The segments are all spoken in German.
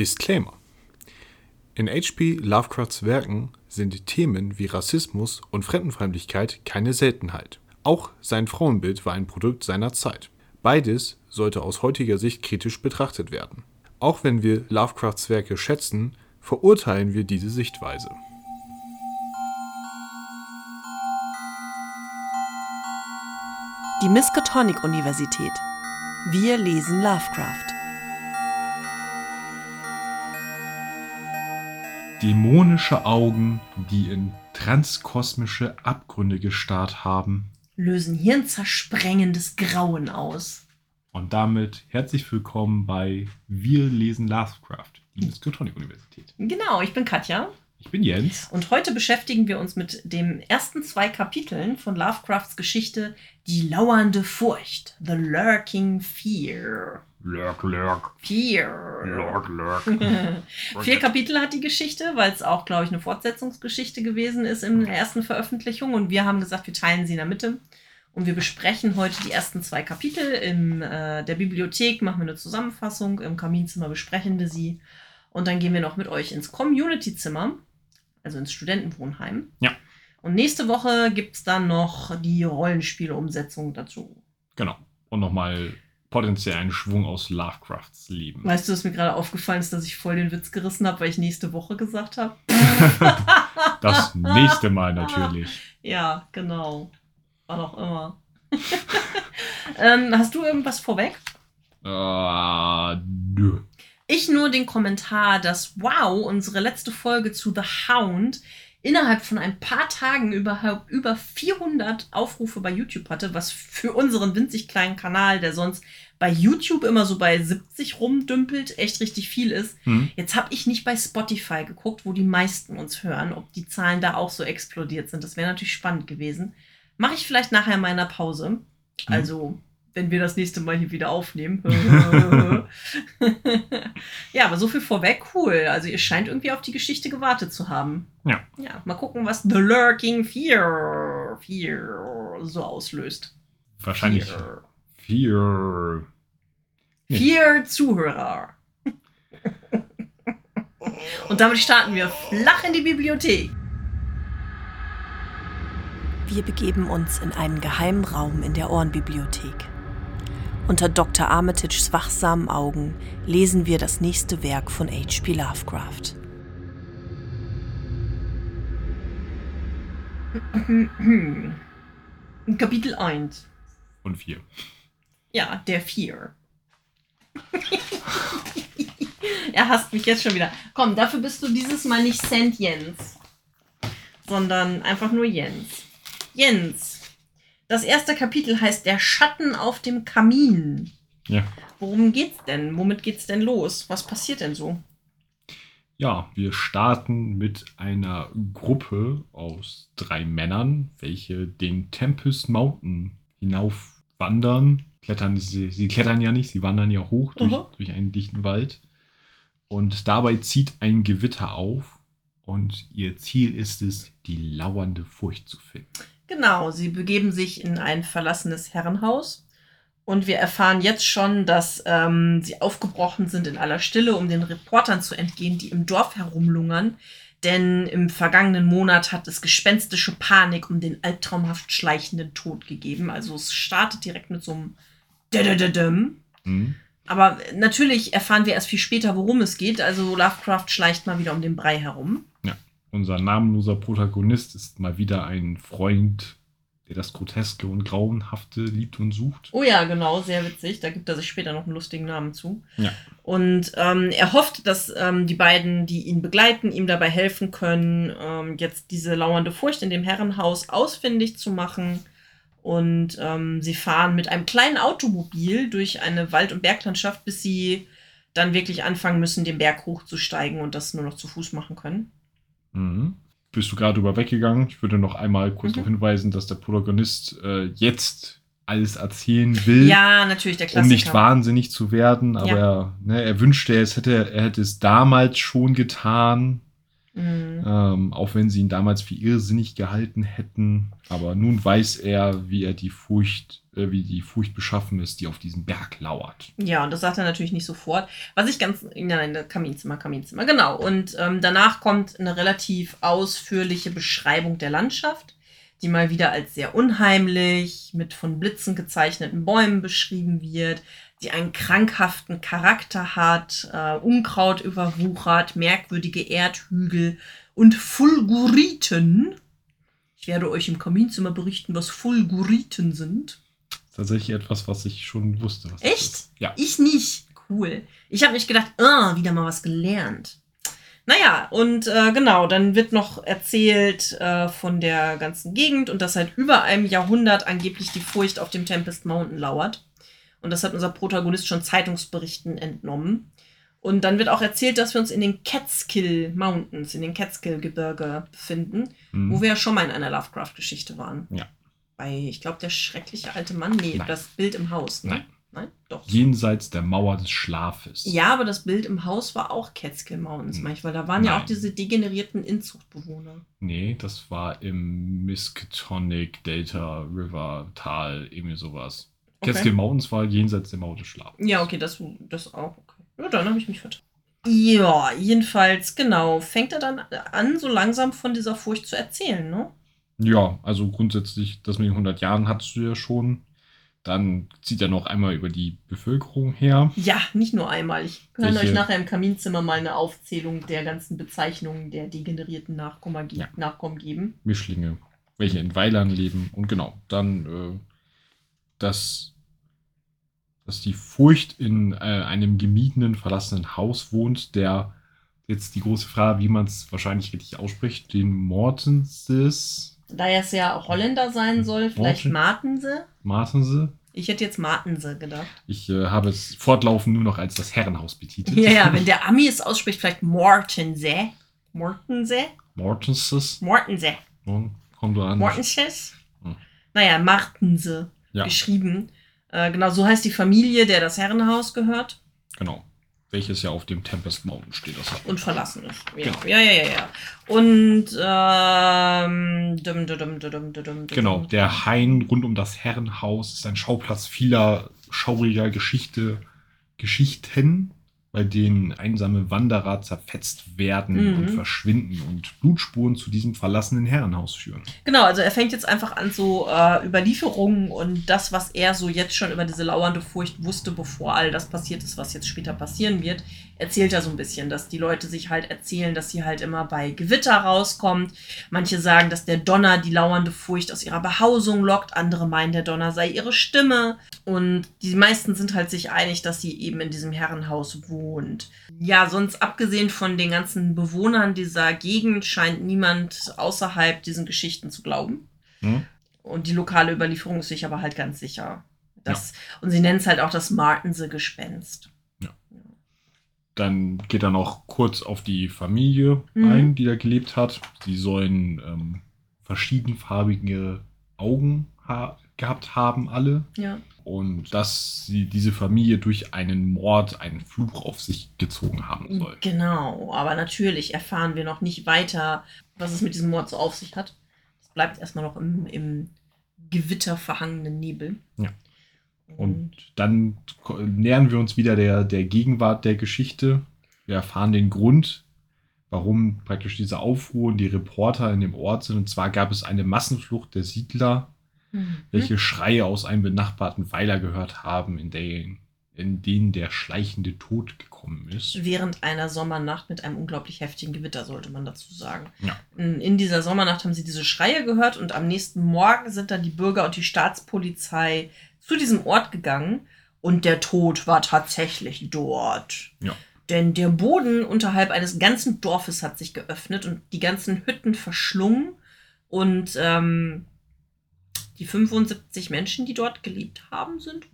Disclaimer. In H.P. Lovecrafts Werken sind Themen wie Rassismus und Fremdenfeindlichkeit keine Seltenheit. Auch sein Frauenbild war ein Produkt seiner Zeit. Beides sollte aus heutiger Sicht kritisch betrachtet werden. Auch wenn wir Lovecrafts Werke schätzen, verurteilen wir diese Sichtweise. Die Miskatonic Universität. Wir lesen Lovecraft. Dämonische Augen, die in transkosmische Abgründe gestarrt haben. lösen hirnzersprengendes Grauen aus. Und damit herzlich willkommen bei Wir lesen Lovecraft, die Miskatonic Universität. Genau, ich bin Katja Ich bin Jens. und heute beschäftigen wir uns mit den ersten zwei Kapiteln von Lovecrafts Geschichte Die lauernde Furcht, The Lurking Fear. Lurk, lurk, Fear. lurk, lurk. Vier Kapitel hat die Geschichte, weil es auch, glaube ich, eine Fortsetzungsgeschichte gewesen ist in der ersten Veröffentlichung. Und wir haben gesagt, wir teilen sie in der Mitte. Und wir besprechen heute die ersten zwei Kapitel. In äh, der Bibliothek machen wir eine Zusammenfassung, im Kaminzimmer besprechen wir sie. Und dann gehen wir noch mit euch ins Community-Zimmer, also ins Studentenwohnheim. Ja. Und nächste Woche gibt es dann noch die Rollenspielumsetzung dazu. Genau. Und nochmal potenziell einen Schwung aus Lovecrafts Leben. Weißt du, was mir gerade aufgefallen ist, dass ich voll den Witz gerissen habe, weil ich nächste Woche gesagt habe? Das nächste Mal natürlich. Ja, genau. War auch immer. ähm, hast du irgendwas vorweg? Äh, nö. Ich nur den Kommentar, dass wow, unsere letzte Folge zu The Hound innerhalb von ein paar Tagen überhaupt über 400 Aufrufe bei YouTube hatte, was für unseren winzig kleinen Kanal, der sonst bei YouTube immer so bei 70 rumdümpelt, echt richtig viel ist. Hm. Jetzt habe ich nicht bei Spotify geguckt, wo die meisten uns hören, ob die Zahlen da auch so explodiert sind. Das wäre natürlich spannend gewesen. Mache ich vielleicht nachher in meiner Pause. Also, wenn wir das nächste Mal hier wieder aufnehmen. ja, aber so viel vorweg, cool. Also, ihr scheint irgendwie auf die Geschichte gewartet zu haben. Ja. Ja, mal gucken, was The Lurking Fear, Fear so auslöst. Wahrscheinlich Fear. vier. Nee. Vier Zuhörer. Und damit starten wir flach in die Bibliothek. Wir begeben uns in einen geheimen Raum in der Ohrenbibliothek. Unter Dr. Armitages wachsamen Augen lesen wir das nächste Werk von H.P. Lovecraft. Kapitel 1. Und vier. Ja, der Vier. er hasst mich jetzt schon wieder. Komm, dafür bist du dieses Mal nicht Saint Jens, sondern einfach nur Jens. Jens. Das erste Kapitel heißt Der Schatten auf dem Kamin. Ja. Worum geht's denn? Womit geht's denn los? Was passiert denn so? Ja, wir starten mit einer Gruppe aus drei Männern, welche den Tempest Mountain hinaufwandern. Klettern, sie, sie klettern ja nicht, sie wandern ja hoch durch, Mhm. durch einen dichten Wald. Und dabei zieht ein Gewitter auf und ihr Ziel ist es, die lauernde Furcht zu finden. Genau, sie begeben sich in ein verlassenes Herrenhaus. Und wir erfahren jetzt schon, dass ähm, sie aufgebrochen sind in aller Stille, um den Reportern zu entgehen, die im Dorf herumlungern. Denn im vergangenen Monat hat es gespenstische Panik um den albtraumhaft schleichenden Tod gegeben. Also es startet direkt mit so einem Dödödödöm. Hm? Aber natürlich erfahren wir erst viel später, worum es geht. Also Lovecraft schleicht mal wieder um den Brei herum. Unser namenloser Protagonist ist mal wieder ein Freund, der das Groteske und Grauenhafte liebt und sucht. Oh ja, genau, sehr witzig. Da gibt er sich später noch einen lustigen Namen zu. Ja. Und ähm, er hofft, dass ähm, die beiden, die ihn begleiten, ihm dabei helfen können, ähm, jetzt diese lauernde Furcht in dem Herrenhaus ausfindig zu machen. Und ähm, sie fahren mit einem kleinen Automobil durch eine Wald- und Berglandschaft, bis sie dann wirklich anfangen müssen, den Berg hochzusteigen und das nur noch zu Fuß machen können. Mhm. Bist du gerade drüber weggegangen? Ich würde noch einmal kurz Mhm. darauf hinweisen, dass der Protagonist äh, jetzt alles erzählen will, Ja, natürlich, der um Klassiker. nicht wahnsinnig zu werden. Aber Ja. er, ne, er wünschte, es hätte, er hätte es damals schon getan. Mhm. Ähm, auch wenn sie ihn damals für irrsinnig gehalten hätten. Aber nun weiß er, wie er die Furcht, äh, wie die Furcht beschaffen ist, die auf diesem Berg lauert. Ja, und das sagt er natürlich nicht sofort. Was ich ganz. Nein, nein, Kaminzimmer, Kaminzimmer, genau. Und ähm, danach kommt eine relativ ausführliche Beschreibung der Landschaft, die mal wieder als sehr unheimlich, mit von Blitzen gezeichneten Bäumen beschrieben wird, die einen krankhaften Charakter hat, äh, Unkraut überwuchert, merkwürdige Erdhügel und Fulguriten. Ich werde euch im Kaminzimmer berichten, was Fulguriten sind. Tatsächlich etwas, was ich schon wusste. Echt? Ja. Ich nicht. Cool. Ich habe nicht gedacht, ah, wieder mal was gelernt. Naja, und äh, genau, dann wird noch erzählt äh, von der ganzen Gegend und dass seit über einem Jahrhundert angeblich die Furcht auf dem Tempest Mountain lauert. Und das hat unser Protagonist schon Zeitungsberichten entnommen. Und dann wird auch erzählt, dass wir uns in den Catskill Mountains, in den Catskill-Gebirge befinden, Mhm. wo wir ja schon mal in einer Lovecraft-Geschichte waren. Ja. Bei, ich glaube, der schreckliche alte Mann. Nee, Nein. das Bild im Haus. Ne? Nein. Nein? Doch. Jenseits der Mauer des Schlafes. Ja, aber das Bild im Haus war auch Catskill Mountains, Hm. manchmal. Da waren ja Nein. auch diese degenerierten Inzuchtbewohner. Nee, das war im Miskatonic Delta River Tal, irgendwie sowas. Okay. Catskill Mountains war jenseits der Mauer des Schlafes. Ja, okay, das, das auch. Okay. Ja, dann habe ich mich vertan. Ja, jedenfalls, genau. Fängt er dann an, so langsam von dieser Furcht zu erzählen, ne? Ja, also grundsätzlich, das mit den 100 Jahren hattest du ja schon. Dann zieht er noch einmal über die Bevölkerung her. Ja, nicht nur einmal. Ich kann Welche- euch nachher im Kaminzimmer mal eine Aufzählung der ganzen Bezeichnungen der degenerierten Nachkommen, Ja. Nachkommen geben. Mischlinge, welche in Weilern leben. Und genau, dann, äh, dass, dass die Furcht in äh, einem gemietenen, verlassenen Haus wohnt, der jetzt die große Frage, wie man es wahrscheinlich richtig ausspricht, den Mortenses, Da er es ja Holländer sein soll, vielleicht Morten- Martense. Martense. Ich hätte jetzt Martense gedacht. Ich äh, habe es fortlaufend nur noch als das Herrenhaus betitelt. Ja, ja, wenn der Ami es ausspricht, vielleicht Mortense. Mortense? Mortenses. Mortense. Nun, Kommt du an. Mortenses? Hm. Naja, Martense Ja, geschrieben. Äh, genau, so heißt die Familie, der das Herrenhaus gehört genau. Welches ja auf dem Tempest Mountain steht. Das hat und verlassen ist. Ja, Genau. ja, ja, ja. ja. Und ähm, dum, dum, dum. Genau, der Hain rund um das Herrenhaus ist ein Schauplatz vieler schauriger Geschichte, Geschichten, bei denen einsame Wanderer zerfetzt werden Mhm. und verschwinden und Blutspuren zu diesem verlassenen Herrenhaus führen. Genau, also er fängt jetzt einfach an, so äh, Überlieferungen und das, was er so jetzt schon über diese lauernde Furcht wusste, bevor all das passiert ist, was jetzt später passieren wird, erzählt er so ein bisschen, dass die Leute sich halt erzählen, dass sie halt immer bei Gewitter rauskommt. Manche sagen, dass der Donner die lauernde Furcht aus ihrer Behausung lockt, andere meinen, der Donner sei ihre Stimme. Und die meisten sind halt sich einig, dass sie eben in diesem Herrenhaus wohnt. Ja, sonst abgesehen von den ganzen Bewohnern dieser Gegend scheint niemand außerhalb diesen Geschichten zu glauben. Hm? Und die lokale Überlieferung ist sich aber halt ganz sicher. Das, Und sie nennen es halt auch das Martense-Gespenst. Dann geht er noch kurz auf die Familie Mhm. ein, die da gelebt hat. Sie sollen ähm, verschiedenfarbige Augen ha gehabt haben, alle. Ja. Und dass sie diese Familie durch einen Mord einen Fluch auf sich gezogen haben soll. Genau, aber natürlich erfahren wir noch nicht weiter, was es mit diesem Mord so auf sich hat. Es bleibt erstmal noch im, im gewitterverhangenen Nebel. Ja. Und dann nähern wir uns wieder der, der Gegenwart der Geschichte. Wir erfahren den Grund, warum praktisch diese Aufruhr und die Reporter in dem Ort sind. Und zwar gab es eine Massenflucht der Siedler, Mhm. welche Schreie aus einem benachbarten Weiler gehört haben, in, der, in denen der schleichende Tod gekommen ist. Während einer Sommernacht mit einem unglaublich heftigen Gewitter, sollte man dazu sagen. Ja. In dieser Sommernacht haben sie diese Schreie gehört und am nächsten Morgen sind dann die Bürger und die Staatspolizei zu diesem Ort gegangen und der Tod war tatsächlich dort. Ja. Denn der Boden unterhalb eines ganzen Dorfes hat sich geöffnet und die ganzen Hütten verschlungen und ähm, die 75 Menschen, die dort gelebt haben, sind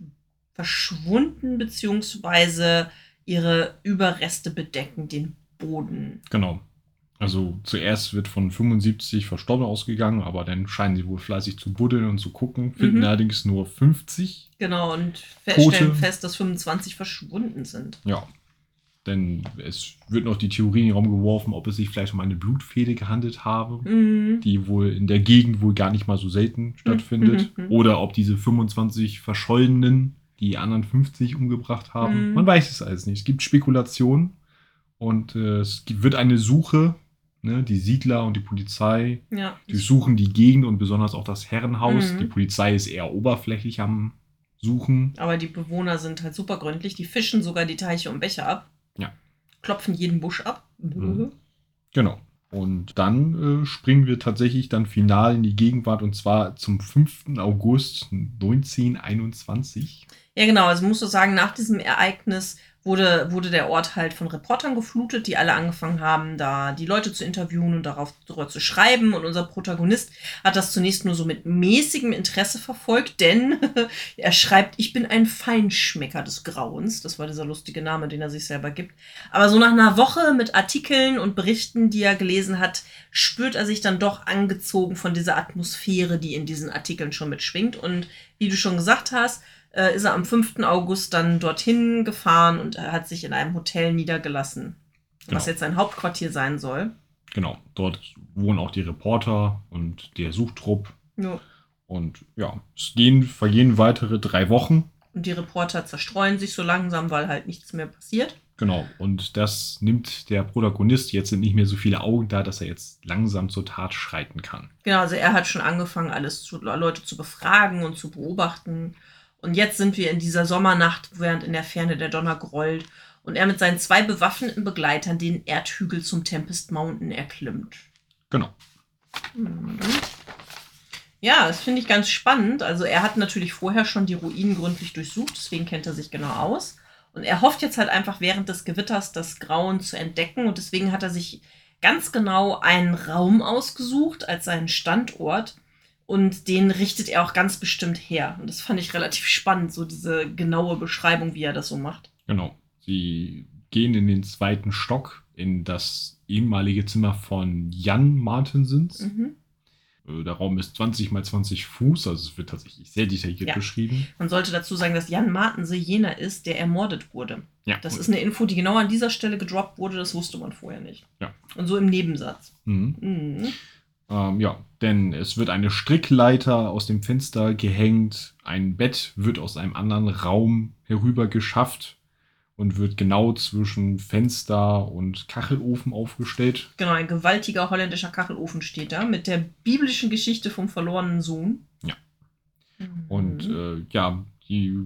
verschwunden, beziehungsweise ihre Überreste bedecken den Boden. Genau. Also zuerst wird von 75 Verstorbenen ausgegangen, aber dann scheinen sie wohl fleißig zu buddeln und zu gucken, finden Mhm. allerdings nur 50. Genau, und fe- Tote. stellen fest, dass 25 verschwunden sind. Ja. Denn es wird noch die Theorie in den Raum geworfen, ob es sich vielleicht um eine Blutfehde gehandelt habe, Mhm. die wohl in der Gegend wohl gar nicht mal so selten stattfindet. mhm, mhm. Oder ob diese 25 Verschollenen die anderen 50 umgebracht haben. Mhm. Man weiß es alles nicht. Es gibt Spekulationen und äh, es gibt, wird eine Suche. Ne? Die Siedler und die Polizei Ja. durchsuchen die Gegend und besonders auch das Herrenhaus. Mhm. Die Polizei ist eher oberflächlich am Suchen. Aber die Bewohner sind halt super gründlich. Die fischen sogar die Teiche und Bäche ab. Klopfen jeden Busch ab. Mhm. Genau. Und dann äh, springen wir tatsächlich dann final in die Gegenwart und zwar zum 5. August 1921. Ja, genau. Also musst du sagen, nach diesem Ereignis wurde, wurde der Ort halt von Reportern geflutet, die alle angefangen haben, da die Leute zu interviewen und darauf darüber zu schreiben. Und unser Protagonist hat das zunächst nur so mit mäßigem Interesse verfolgt, denn er schreibt, ich bin ein Feinschmecker des Grauens. Das war dieser lustige Name, den er sich selber gibt. Aber so nach einer Woche mit Artikeln und Berichten, die er gelesen hat, spürt er sich dann doch angezogen von dieser Atmosphäre, die in diesen Artikeln schon mitschwingt. Und wie du schon gesagt hast, äh, ist er am 5. August dann dorthin gefahren und hat sich in einem Hotel niedergelassen, was Genau. jetzt sein Hauptquartier sein soll. Genau, dort wohnen auch die Reporter und der Suchtrupp. Ja. Und ja, es gehen, vergehen weitere drei Wochen. Und die Reporter zerstreuen sich so langsam, weil halt nichts mehr passiert. Genau, und das nimmt der Protagonist. Jetzt sind nicht mehr so viele Augen da, dass er jetzt langsam zur Tat schreiten kann. Genau, also er hat schon angefangen, alles zu, Leute zu befragen und zu beobachten. Und jetzt sind wir in dieser Sommernacht, während in der Ferne der Donner grollt und er mit seinen zwei bewaffneten Begleitern den Erdhügel zum Tempest Mountain erklimmt. Genau. Mhm. Ja, das finde ich ganz spannend. Also er hat natürlich vorher schon die Ruinen gründlich durchsucht, deswegen kennt er sich genau aus. Und er hofft jetzt halt einfach während des Gewitters das Grauen zu entdecken. Und deswegen hat er sich ganz genau einen Raum ausgesucht als seinen Standort. Und den richtet er auch ganz bestimmt her. Und das fand ich relativ spannend, so diese genaue Beschreibung, wie er das so macht. Genau. Sie gehen in den zweiten Stock, in das ehemalige Zimmer von Jan Martensens. Mhm. Äh, Der Raum ist 20 mal 20 Fuß, also es wird tatsächlich sehr detailliert Ja. beschrieben. Man sollte dazu sagen, dass Jan Martense jener ist, der ermordet wurde. Ja. Das ist eine Info, die genau an dieser Stelle gedroppt wurde, das wusste man vorher nicht. Ja. Und so im Nebensatz. Mhm. Mhm. Ähm, ja, denn es wird eine Strickleiter aus dem Fenster gehängt, ein Bett wird aus einem anderen Raum herüber geschafft und wird genau zwischen Fenster und Kachelofen aufgestellt. Genau, ein gewaltiger holländischer Kachelofen steht da mit der biblischen Geschichte vom verlorenen Sohn. Ja. Mhm. Und äh, ja, die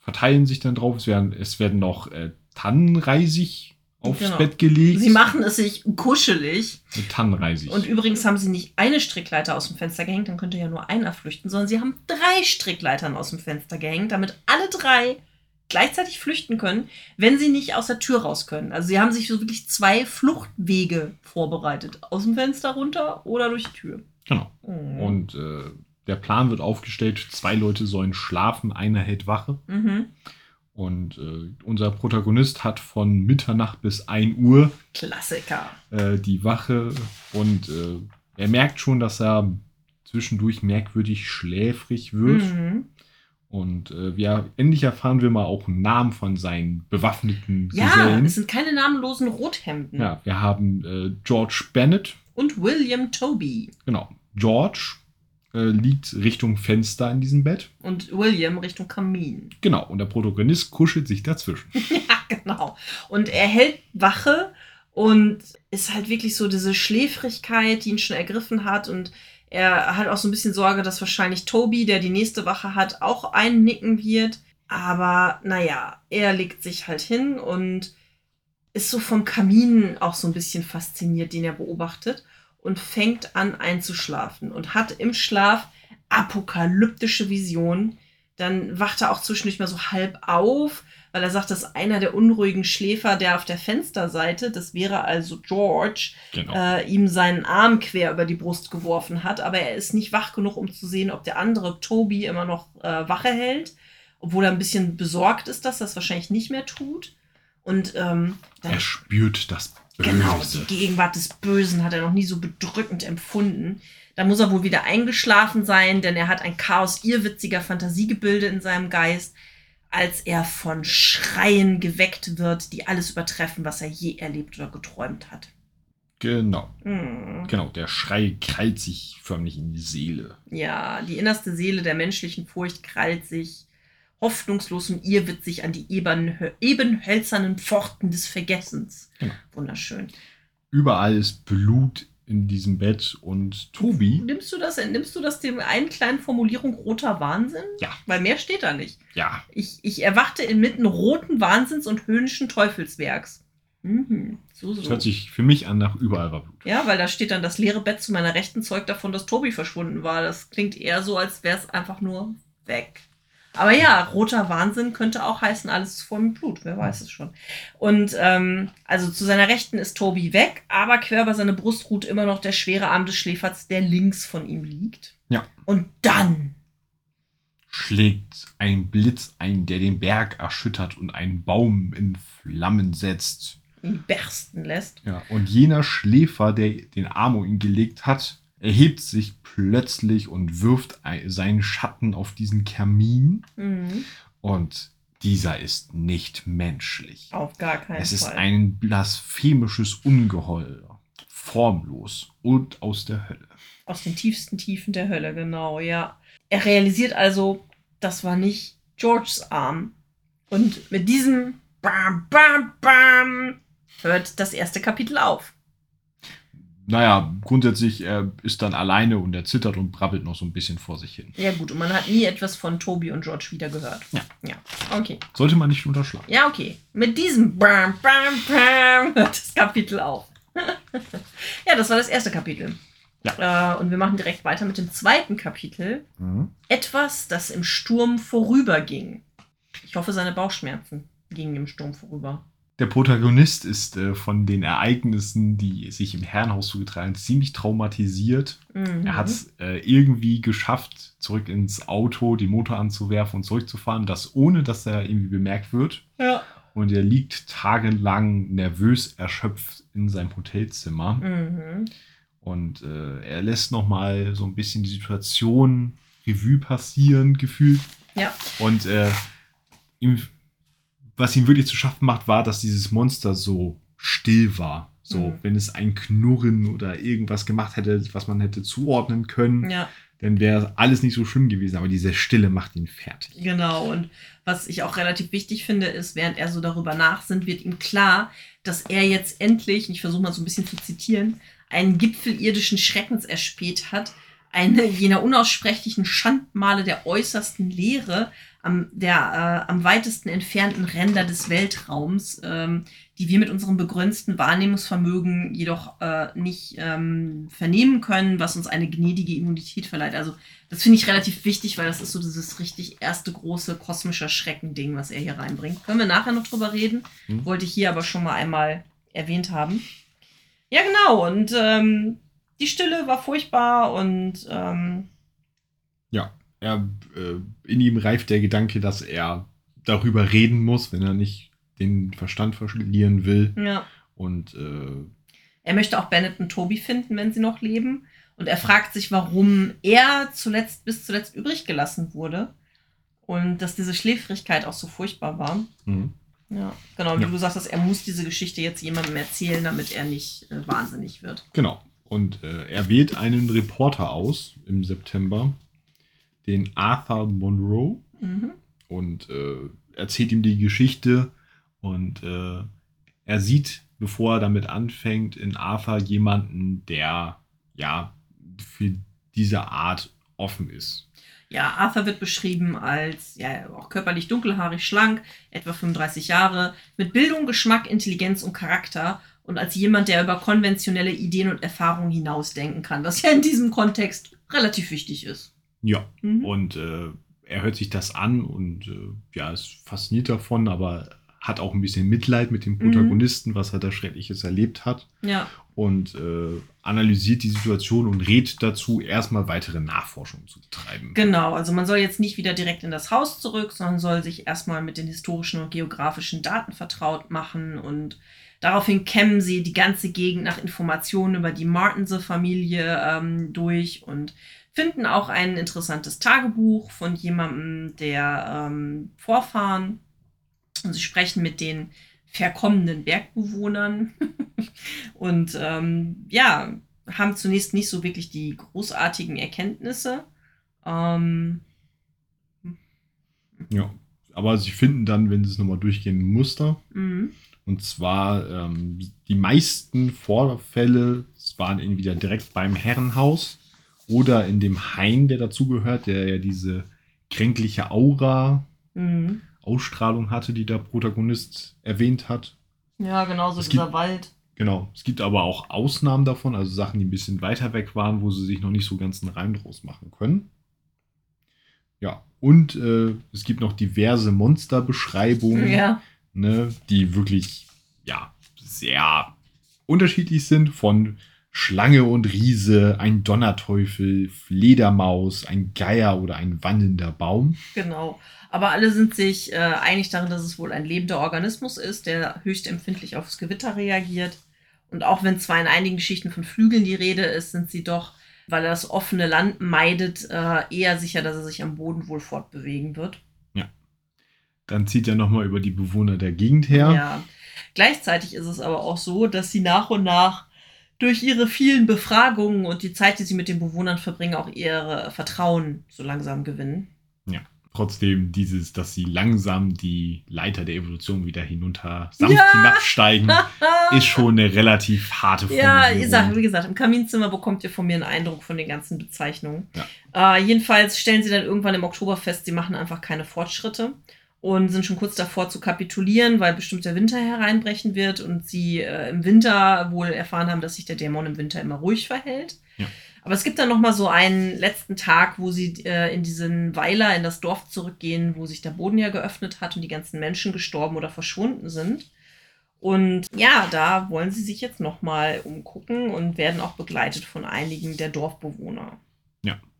verteilen sich dann drauf. Es werden, es werden noch äh, Tannenreisig aufs Genau. Bett gelegt. Sie machen es sich kuschelig. mit Tannenreisig. Und übrigens haben sie nicht eine Strickleiter aus dem Fenster gehängt, dann könnte ja nur einer flüchten, sondern sie haben drei Strickleitern aus dem Fenster gehängt, damit alle drei gleichzeitig flüchten können, wenn sie nicht aus der Tür raus können. Also sie haben sich so wirklich zwei Fluchtwege vorbereitet. Aus dem Fenster runter oder durch die Tür. genau. Mhm. Und äh, der Plan wird aufgestellt, zwei Leute sollen schlafen, einer hält Wache. Mhm. Und äh, unser Protagonist hat von Mitternacht bis 1 Uhr Klassiker. äh, die Wache und äh, er merkt schon, dass er zwischendurch merkwürdig schläfrig wird. Mhm. Und äh, wir, endlich erfahren wir mal auch einen Namen von seinen bewaffneten Ja, Gesellen. es sind keine namenlosen Rothemden. Ja, wir haben äh, George Bennett. Und William Toby. Genau. George äh, liegt Richtung Fenster in diesem Bett. Und William Richtung Kamin. Genau. Und der Protagonist kuschelt sich dazwischen. Ja, genau. Und er hält Wache und ist halt wirklich so diese Schläfrigkeit, die ihn schon ergriffen hat. Und er hat auch so ein bisschen Sorge, dass wahrscheinlich Toby, der die nächste Wache hat, auch einnicken wird. Aber naja, er legt sich halt hin und ist so vom Kamin auch so ein bisschen fasziniert, den er beobachtet. Und fängt an einzuschlafen und hat im Schlaf apokalyptische Visionen. Dann wacht er auch zwischendurch mal so halb auf, weil er sagt, dass einer der unruhigen Schläfer, der auf der Fensterseite, das wäre also George, Genau. äh, ihm seinen Arm quer über die Brust geworfen hat. Aber er ist nicht wach genug, um zu sehen, ob der andere Toby immer noch äh, Wache hält. Obwohl er ein bisschen besorgt ist, dass es wahrscheinlich nicht mehr tut. Und ähm, er spürt das Böse. Genau, die Gegenwart des Bösen hat er noch nie so bedrückend empfunden. Da muss er wohl wieder eingeschlafen sein, denn er hat ein Chaos irrwitziger Fantasiegebilde in seinem Geist. als er von Schreien geweckt wird, die alles übertreffen, was er je erlebt oder geträumt hat. Genau. Mhm. Genau, der Schrei krallt sich förmlich in die Seele. Ja, die innerste Seele der menschlichen Furcht krallt sich hoffnungslos und ihr wird sich an die eben, ebenhölzernen Pforten des Vergessens. Genau. Wunderschön. Überall ist Blut in diesem Bett und Tobi, Nimmst du das, entnimmst du das dem einen kleinen Formulierung roter Wahnsinn? Ja. Weil mehr steht da nicht. ja, Ich, ich erwachte inmitten roten Wahnsinns und höhnischen Teufelswerks. Mhm. So, das so. hört sich für mich an nach überall war Blut. Ja, weil da steht dann das leere Bett zu meiner rechten Zeug davon, dass Tobi verschwunden war. Das klingt eher so, als wäre es einfach nur weg. Aber ja, roter Wahnsinn könnte auch heißen, alles ist voll mit Blut, wer weiß es schon. Und ähm, also zu seiner Rechten ist Tobi weg, aber quer über seine Brust ruht immer noch der schwere Arm des Schläferz, der links von ihm liegt. Ja. Und dann, Schlägt ein Blitz ein, der den Berg erschüttert und einen Baum in Flammen setzt. ihn bersten lässt. Ja, und jener Schläfer, der den Arm um ihn gelegt hat, erhebt sich plötzlich und wirft ein- seinen Schatten auf diesen Kamin. Mhm. Und dieser ist nicht menschlich. Auf gar keinen Es ist Fall. ein blasphemisches Ungeheuer. Formlos und aus der Hölle. Aus den tiefsten Tiefen der Hölle, genau, ja. Er realisiert also, das war nicht Georges Arm. Und mit diesem Bam, Bam, Bam hört das erste Kapitel auf. Naja, grundsätzlich, er ist dann alleine und er zittert und brabbelt noch so ein bisschen vor sich hin. Ja, gut, und man hat nie etwas von Toby und George wieder gehört. Ja. Ja, okay. Sollte man nicht unterschlagen. Ja, okay. Mit diesem Bam, Bam, Bam hört das Kapitel auf. ja, das war das erste Kapitel. Ja. Äh, und wir machen direkt weiter mit dem zweiten Kapitel. Etwas, das im Sturm vorüberging. Ich hoffe, seine Bauchschmerzen gingen im Sturm vorüber. Der Protagonist ist äh, von den Ereignissen, die sich im Herrenhaus zugetragen ziemlich traumatisiert. Mhm. Er hat es äh, irgendwie geschafft, zurück ins Auto den Motor anzuwerfen und zurückzufahren, das ohne dass er irgendwie bemerkt wird. Ja. Und er liegt tagelang nervös erschöpft in seinem Hotelzimmer. Mhm. Und äh, er lässt nochmal so ein bisschen die Situation Revue passieren, gefühlt. Ja. Und äh, ihm, was ihm wirklich zu schaffen macht, war, dass dieses Monster so still war. So, Mhm. wenn es ein Knurren oder irgendwas gemacht hätte, was man hätte zuordnen können, Ja, dann wäre alles nicht so schlimm gewesen. Aber diese Stille macht ihn fertig. genau. Und was ich auch relativ wichtig finde, ist, während er so darüber nachsinnt, wird ihm klar, dass er jetzt endlich, ich versuche mal so ein bisschen zu zitieren, einen Gipfel irdischen Schreckens erspäht hat, eine jener unaussprechlichen Schandmale der äußersten Leere am, der, äh, am weitesten entfernten Ränder des Weltraums, ähm, die wir mit unserem begrenzten Wahrnehmungsvermögen jedoch äh, nicht ähm, vernehmen können, was uns eine gnädige Immunität verleiht. Also das finde ich relativ wichtig, weil das ist so dieses richtig erste große kosmische Schreckending, was er hier reinbringt. Können wir nachher noch drüber reden. Hm. Wollte ich hier aber schon mal einmal erwähnt haben. Ja, genau. Und ähm, die Stille war furchtbar und ähm, Er, äh, in ihm reift der Gedanke, dass er darüber reden muss, wenn er nicht den Verstand verlieren will. ja. Und äh, Er möchte auch Bennett und Toby finden, wenn sie noch leben. Und er fragt sich, warum er zuletzt bis zuletzt übrig gelassen wurde. Und dass diese Schläfrigkeit auch so furchtbar war. mh. Ja, genau. Wie Ja. du sagst, dass er muss diese Geschichte jetzt jemandem erzählen, damit er nicht äh, wahnsinnig wird. Genau. Und äh, er wählt einen Reporter aus im September, den Arthur Monroe, Mhm. und äh, erzählt ihm die Geschichte. Und äh, er sieht, bevor er damit anfängt, in Arthur jemanden, der ja für diese Art offen ist. Ja, Arthur wird beschrieben als ja, auch körperlich dunkelhaarig, schlank, etwa 35 Jahre, mit Bildung, Geschmack, Intelligenz und Charakter und als jemand, der über konventionelle Ideen und Erfahrungen hinausdenken kann, was ja in diesem Kontext relativ wichtig ist. Ja. Mhm. Und äh, er hört sich das an und äh, ja, ist fasziniert davon, aber hat auch ein bisschen Mitleid mit dem Protagonisten, was er da Schreckliches erlebt hat. Ja, Und äh, analysiert die Situation und rät dazu, erstmal weitere Nachforschungen zu betreiben. genau. Also man soll jetzt nicht wieder direkt in das Haus zurück, sondern soll sich erstmal mit den historischen und geografischen Daten vertraut machen und daraufhin kämmen sie die ganze Gegend nach Informationen über die Martense-Familie ähm, durch und finden auch ein interessantes Tagebuch von jemandem der ähm, Vorfahren. Und sie sprechen mit den verkommenen Bergbewohnern. und ähm, ja, haben zunächst nicht so wirklich die großartigen Erkenntnisse. Ähm, Ja, aber sie finden dann, wenn sie es nochmal durchgehen, ein Muster. mhm. Und zwar ähm, die meisten Vorfälle waren entweder direkt beim Herrenhaus oder in dem Hain, der dazugehört, der ja diese kränkliche Aura, Mhm. Ausstrahlung hatte, die der Protagonist erwähnt hat. Ja, genau so Es dieser gibt- Wald. Genau. Es gibt aber auch Ausnahmen davon, also Sachen, die ein bisschen weiter weg waren, wo sie sich noch nicht so ganz einen Reim draus machen können. Ja, und äh, es gibt noch diverse Monsterbeschreibungen, Ja. ne, die wirklich, ja, sehr unterschiedlich sind. Von Schlange und Riese, ein Donnerteufel, Fledermaus, ein Geier oder ein wandelnder Baum. Genau. Aber alle sind sich äh, einig darin, dass es wohl ein lebender Organismus ist, der höchst empfindlich aufs Gewitter reagiert. Und auch wenn zwar in einigen Geschichten von Flügeln die Rede ist, sind sie doch, weil er das offene Land meidet, äh, eher sicher, dass er sich am Boden wohl fortbewegen wird. Dann zieht er nochmal über die Bewohner der Gegend her. Ja. Gleichzeitig ist es aber auch so, dass sie nach und nach durch ihre vielen Befragungen und die Zeit, die sie mit den Bewohnern verbringen, auch ihr Vertrauen so langsam gewinnen. Trotzdem dieses, dass sie langsam die Leiter der Evolution wieder hinunter sanft Ja. hinabsteigen, ist schon eine relativ harte Ja, Formulierung. ich sag, wie gesagt, im Kaminzimmer bekommt ihr von mir einen Eindruck von den ganzen Bezeichnungen. Äh, jedenfalls stellen sie dann irgendwann im Oktober fest, sie machen einfach keine Fortschritte und sind schon kurz davor zu kapitulieren, weil bestimmt der Winter hereinbrechen wird und sie äh, im Winter wohl erfahren haben, dass sich der Dämon im Winter immer ruhig verhält. Ja. Aber es gibt dann noch mal so einen letzten Tag, wo sie äh, in diesen Weiler, in das Dorf zurückgehen, wo sich der Boden ja geöffnet hat und die ganzen Menschen gestorben oder verschwunden sind. Und ja, da wollen sie sich jetzt noch mal umgucken und werden auch begleitet von einigen der Dorfbewohner.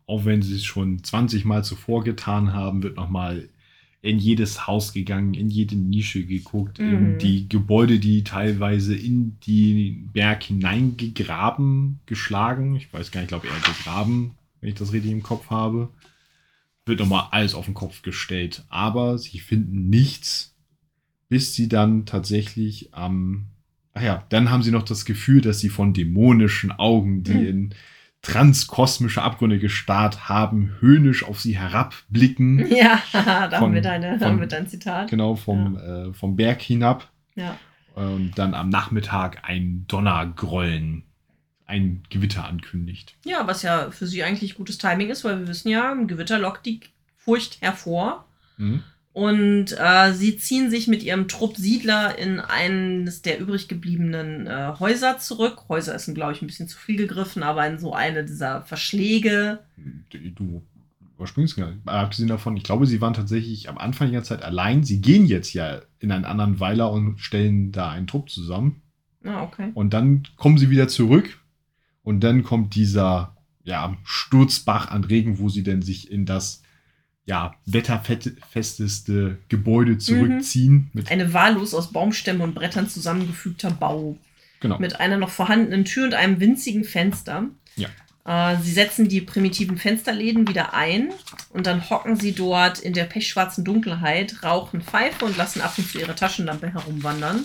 Auch wenn sie es schon 20 Mal zuvor getan haben, wird nochmal in jedes Haus gegangen, in jede Nische geguckt, Mhm. in die Gebäude, die teilweise in den Berg hineingegraben, geschlagen. Ich weiß gar nicht, ich glaube eher gegraben, wenn ich das richtig im Kopf habe. Wird nochmal alles auf den Kopf gestellt. Aber sie finden nichts, bis sie dann tatsächlich am. ach ja, dann haben sie noch das Gefühl, dass sie von dämonischen Augen, die Mhm. in transkosmische Abgründe gestarrt haben, höhnisch auf sie herabblicken. Ja, da Von- haben, wir deine, von- haben wir dein Zitat. Genau, vom, äh, vom Berg hinab. Ja. Und dann am Nachmittag ein Donnergrollen, ein Gewitter ankündigt. ja, was ja für sie eigentlich gutes Timing ist, weil wir wissen ja, ein Gewitter lockt die Furcht hervor. Mhm. Und äh, sie ziehen sich mit ihrem Trupp Siedler in eines der übrig gebliebenen äh, Häuser zurück. Häuser ist, glaube ich, ein bisschen zu viel gegriffen, aber in so eine dieser Verschläge. Du überspringst gar nicht. Abgesehen davon, ich glaube, sie waren tatsächlich am Anfang der Zeit allein. Sie gehen jetzt ja in einen anderen Weiler und stellen da einen Trupp zusammen. Ah, okay. Und dann kommen sie wieder zurück. Und dann kommt dieser ja, Sturzbach an Regen, wo sie denn sich in das ja, wetterfesteste Gebäude zurückziehen. Mit, Eine wahllos aus Baumstämmen und Brettern zusammengefügter Bau. genau. Mit einer noch vorhandenen Tür und einem winzigen Fenster. Ja. Äh, sie setzen die primitiven Fensterläden wieder ein und dann hocken sie dort in der pechschwarzen Dunkelheit, rauchen Pfeife und lassen ab und zu ihre Taschenlampe herumwandern.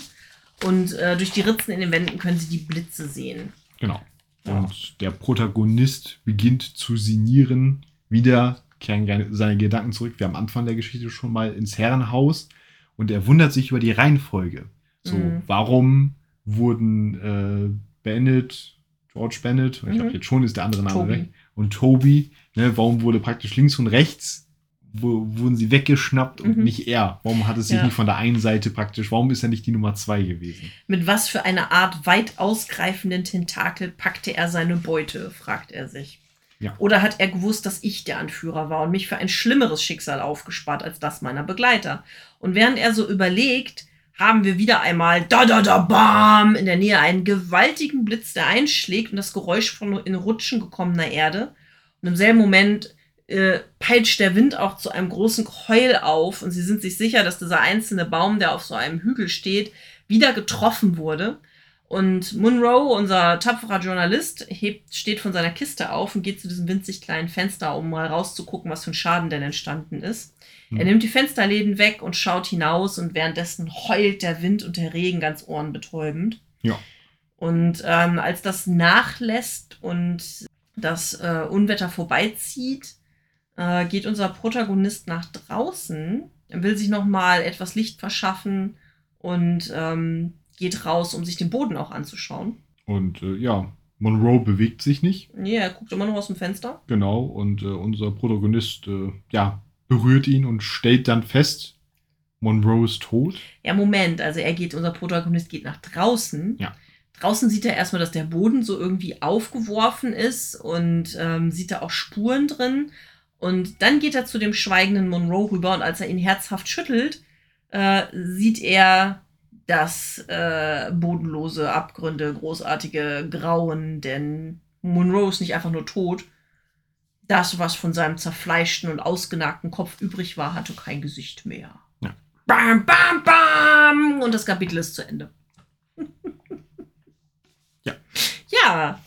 Und äh, durch die Ritzen in den Wänden können sie die Blitze sehen. Genau. Ja. Und der Protagonist beginnt zu sinnieren, wieder kehren seine Gedanken zurück. Wir haben am Anfang der Geschichte schon mal ins Herrenhaus und er wundert sich über die Reihenfolge. So, Mhm. warum wurden äh, Bennett, George Bennett, ich glaube Mhm. jetzt schon ist der andere Name Toby. weg, und Toby, ne, warum wurde praktisch links und rechts wo, wurden sie weggeschnappt und Mhm. nicht er? Warum hat es sich Ja. nicht von der einen Seite praktisch, warum ist er nicht die Nummer zwei gewesen? Mit was für einer Art weit ausgreifenden Tentakel packte er seine Beute, fragt er sich. Ja. Oder hat er gewusst, dass ich der Anführer war und mich für ein schlimmeres Schicksal aufgespart als das meiner Begleiter? Und während er so überlegt, haben wir wieder einmal da da da bam in der Nähe einen gewaltigen Blitz, der einschlägt und das Geräusch von in Rutschen gekommener Erde. Und im selben Moment äh, peitscht der Wind auch zu einem großen Heul auf und sie sind sich sicher, dass dieser einzelne Baum, der auf so einem Hügel steht, wieder getroffen wurde. Und Munro, unser tapferer Journalist, hebt, steht von seiner Kiste auf und geht zu diesem winzig kleinen Fenster, um mal rauszugucken, was für ein Schaden denn entstanden ist. Hm. Er nimmt die Fensterläden weg und schaut hinaus und währenddessen heult der Wind und der Regen ganz ohrenbetäubend. Ja. Und ähm, als das nachlässt und das äh, Unwetter vorbeizieht, äh, geht unser Protagonist nach draußen. Er will sich nochmal etwas Licht verschaffen und ähm, geht raus, um sich den Boden auch anzuschauen. Und äh, ja, Monroe bewegt sich nicht, Nee, er guckt immer noch aus dem Fenster. genau. Und äh, unser Protagonist, äh, ja, berührt ihn und stellt dann fest, Monroe ist tot. Ja, Moment, also er geht, unser Protagonist geht nach draußen. Ja. Draußen sieht er erstmal, dass der Boden so irgendwie aufgeworfen ist und ähm, sieht da auch Spuren drin. Und dann geht er zu dem schweigenden Monroe rüber und als er ihn herzhaft schüttelt, äh, sieht er das äh, bodenlose Abgründe, großartige Grauen, denn Monroe ist nicht einfach nur tot. Das, was von seinem zerfleischten und ausgenagten Kopf übrig war, hatte kein Gesicht mehr. Ja. Bam, bam, bam! Und das Kapitel ist zu Ende. Ja. Ja.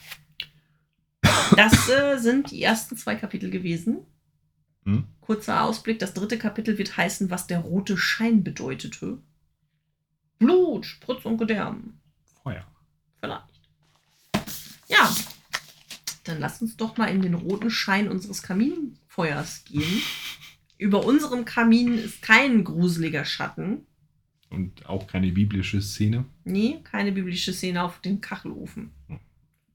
Das äh, sind die ersten zwei Kapitel gewesen. Hm? Kurzer Ausblick. Das dritte Kapitel wird heißen, was der rote Schein bedeutete. Blut, Spritz und Gedärm. Feuer. Vielleicht. Ja. Dann lass uns doch mal in den roten Schein unseres Kaminfeuers gehen. Über unserem Kamin ist kein gruseliger Schatten. Und auch keine biblische Szene. Nee, keine biblische Szene auf dem Kachelofen.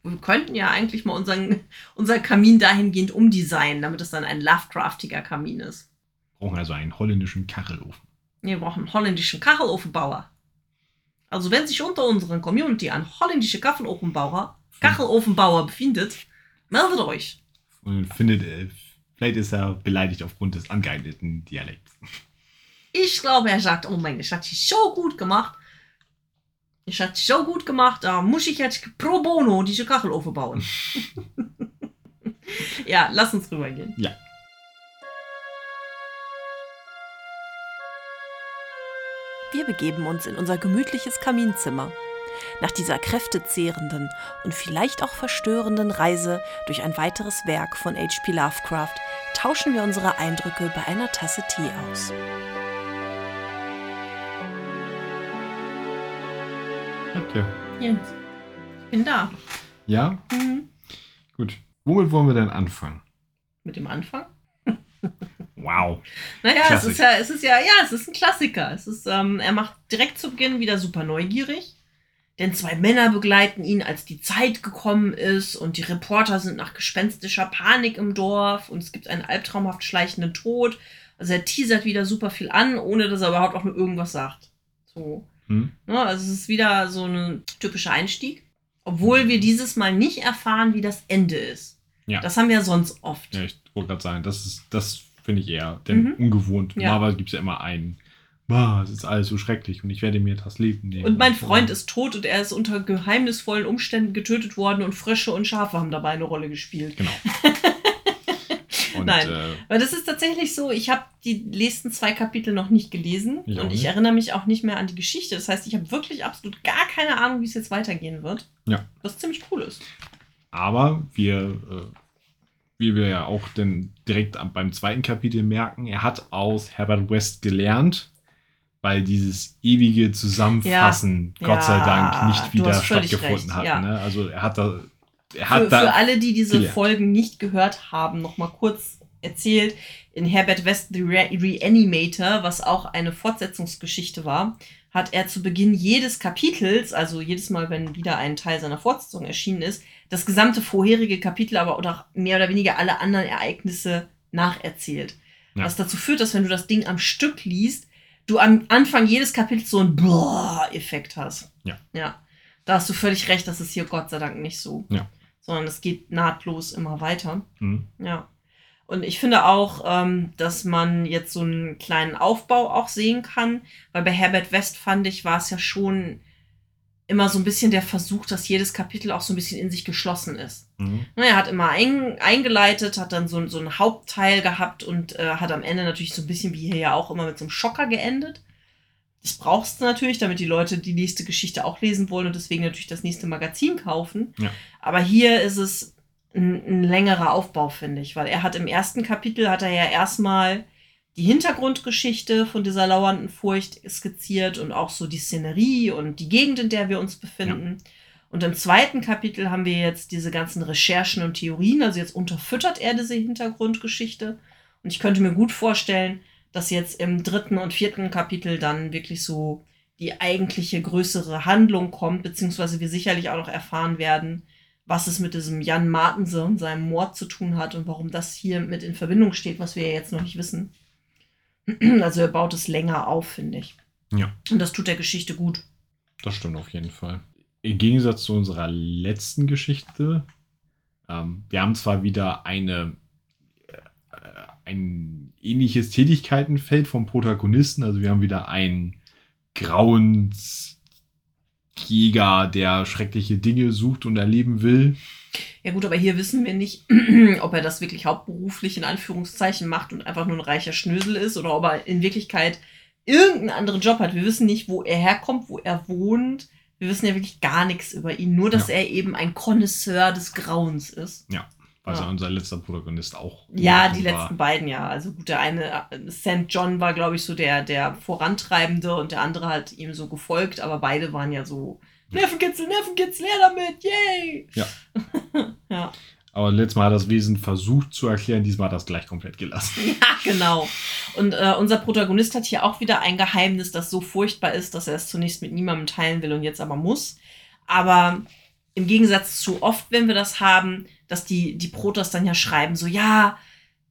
Wir könnten ja eigentlich mal unseren, unser Kamin dahingehend umdesignen, damit es dann ein Lovecraftiger Kamin ist. Brauchen also einen holländischen Kachelofen. Nee, wir brauchen einen holländischen Kachelofenbauer. Also wenn sich unter unseren Community ein holländischer Kachelofenbauer, Kachelofenbauer befindet, meldet euch. Und findet, äh, vielleicht ist er beleidigt aufgrund des angeeigneten Dialekts. Ich glaube, er sagt, oh mein, das hat sich so gut gemacht. Das hat sich so gut gemacht, da muss ich jetzt pro bono diese Kachelofen bauen. ja, lass uns rübergehen. Ja. Wir begeben uns in unser gemütliches Kaminzimmer. Nach dieser kräftezehrenden und vielleicht auch verstörenden Reise durch ein weiteres Werk von H.P. Lovecraft tauschen wir unsere Eindrücke bei einer Tasse Tee aus. Okay. Jens, ich bin da. Ja, Mhm. gut. Womit wollen wir denn anfangen? Mit dem Anfang? Wow. Naja, es ist ja, es ist ja, ja, es ist ein Klassiker. Es ist, ähm, er macht direkt zu Beginn wieder super neugierig. Denn zwei Männer begleiten ihn, als die Zeit gekommen ist und die Reporter sind nach gespenstischer Panik im Dorf und es gibt einen albtraumhaft schleichenden Tod. Also er teasert wieder super viel an, ohne dass er überhaupt auch nur irgendwas sagt. So. Hm? Ne, also es ist wieder so ein typischer Einstieg. Obwohl wir dieses Mal nicht erfahren, wie das Ende ist. Ja. Das haben wir sonst oft. Ja, ich wollte gerade sagen, das ist, das finde ich eher denn Mhm. ungewohnt. Ja. Normalerweise gibt es ja immer einen, "Ah, es ist alles so schrecklich und ich werde mir das Leben nehmen. Und mein Freund ist tot und er ist unter geheimnisvollen Umständen getötet worden und Frösche und Schafe haben dabei eine Rolle gespielt. Genau. Und, Nein. Äh, Weil das ist tatsächlich so, ich habe die nächsten zwei Kapitel noch nicht gelesen Ich und ich erinnere mich auch nicht mehr an die Geschichte. Das heißt, ich habe wirklich absolut gar keine Ahnung, wie es jetzt weitergehen wird. Ja. Was ziemlich cool ist. aber wir, äh, wie wir ja auch denn direkt beim zweiten Kapitel merken, er hat aus Herbert West gelernt, weil dieses ewige Zusammenfassen, Ja. Gott sei Dank, nicht wieder stattgefunden recht, hat. ja. Ne? Also er hat da. Er hat Für, da für alle, die diese gelernt. Folgen nicht gehört haben, noch mal kurz erzählt. In Herbert West The Re Reanimator, was auch eine Fortsetzungsgeschichte war, hat er zu Beginn jedes Kapitels, also jedes Mal, wenn wieder ein Teil seiner Fortsetzung erschienen ist, das gesamte vorherige Kapitel, aber oder mehr oder weniger alle anderen Ereignisse nacherzählt. Ja. Was dazu führt, dass wenn du das Ding am Stück liest, du am Anfang jedes Kapitels so einen Boah-Effekt hast. Ja. Ja. Da hast du völlig recht, das ist hier Gott sei Dank nicht so. Ja. Sondern es geht nahtlos immer weiter. Hm, Ja. Und ich finde auch, ähm, dass man jetzt so einen kleinen Aufbau auch sehen kann, weil bei Herbert West fand ich, war es ja schon immer so ein bisschen der Versuch, dass jedes Kapitel auch so ein bisschen in sich geschlossen ist. hm, Ne, Er hat immer ein, eingeleitet, hat dann so, so einen Hauptteil gehabt und äh, hat am Ende natürlich so ein bisschen wie hier ja auch immer mit so einem Schocker geendet. Das brauchst du natürlich, damit die Leute die nächste Geschichte auch lesen wollen und deswegen natürlich das nächste Magazin kaufen. Ja. Aber hier ist es ein, ein längerer Aufbau, finde ich, weil er hat im ersten Kapitel hat er ja erstmal die Hintergrundgeschichte von dieser lauernden Furcht skizziert und auch so die Szenerie und die Gegend, in der wir uns befinden. Und im zweiten Kapitel haben wir jetzt diese ganzen Recherchen und Theorien, also jetzt unterfüttert er diese Hintergrundgeschichte. Und ich könnte mir gut vorstellen, dass jetzt im dritten und vierten Kapitel dann wirklich so die eigentliche größere Handlung kommt, beziehungsweise wir sicherlich auch noch erfahren werden, was es mit diesem Jan Martense und seinem Mord zu tun hat und warum das hier mit in Verbindung steht, was wir ja jetzt noch nicht wissen. Also er baut es länger auf, finde ich. Ja. Und das tut der Geschichte gut. Das stimmt auf jeden Fall. Im Gegensatz zu unserer letzten Geschichte, ähm, wir haben zwar wieder eine, äh, ein ähnliches Tätigkeitenfeld vom Protagonisten, also wir haben wieder einen Grauensjäger, der schreckliche Dinge sucht und erleben will. Ja gut, aber hier wissen wir nicht, ob er das wirklich hauptberuflich in Anführungszeichen macht und einfach nur ein reicher Schnösel ist oder ob er in Wirklichkeit irgendeinen anderen Job hat. Wir wissen nicht, wo er herkommt, wo er wohnt. Wir wissen ja wirklich gar nichts über ihn, nur dass Ja. er eben ein Connoisseur des Grauens ist. Ja, was Ja. unser letzter Protagonist auch. Ja, die war. letzten beiden ja. Also gut, der eine, St. John war, glaube ich, so der, der Vorantreibende und der andere hat ihm so gefolgt, aber beide waren ja so, Nervenkitzel, Nervenkitzel, her damit, yay! Ja. ja. Aber letztes Mal hat das Wesen versucht zu erklären, diesmal hat es gleich komplett gelassen. Ja, genau. Und äh, unser Protagonist hat hier auch wieder ein Geheimnis, das so furchtbar ist, dass er es zunächst mit niemandem teilen will und jetzt aber muss. Aber im Gegensatz zu oft, wenn wir das haben, dass die, die Protoss dann ja schreiben, so, ja,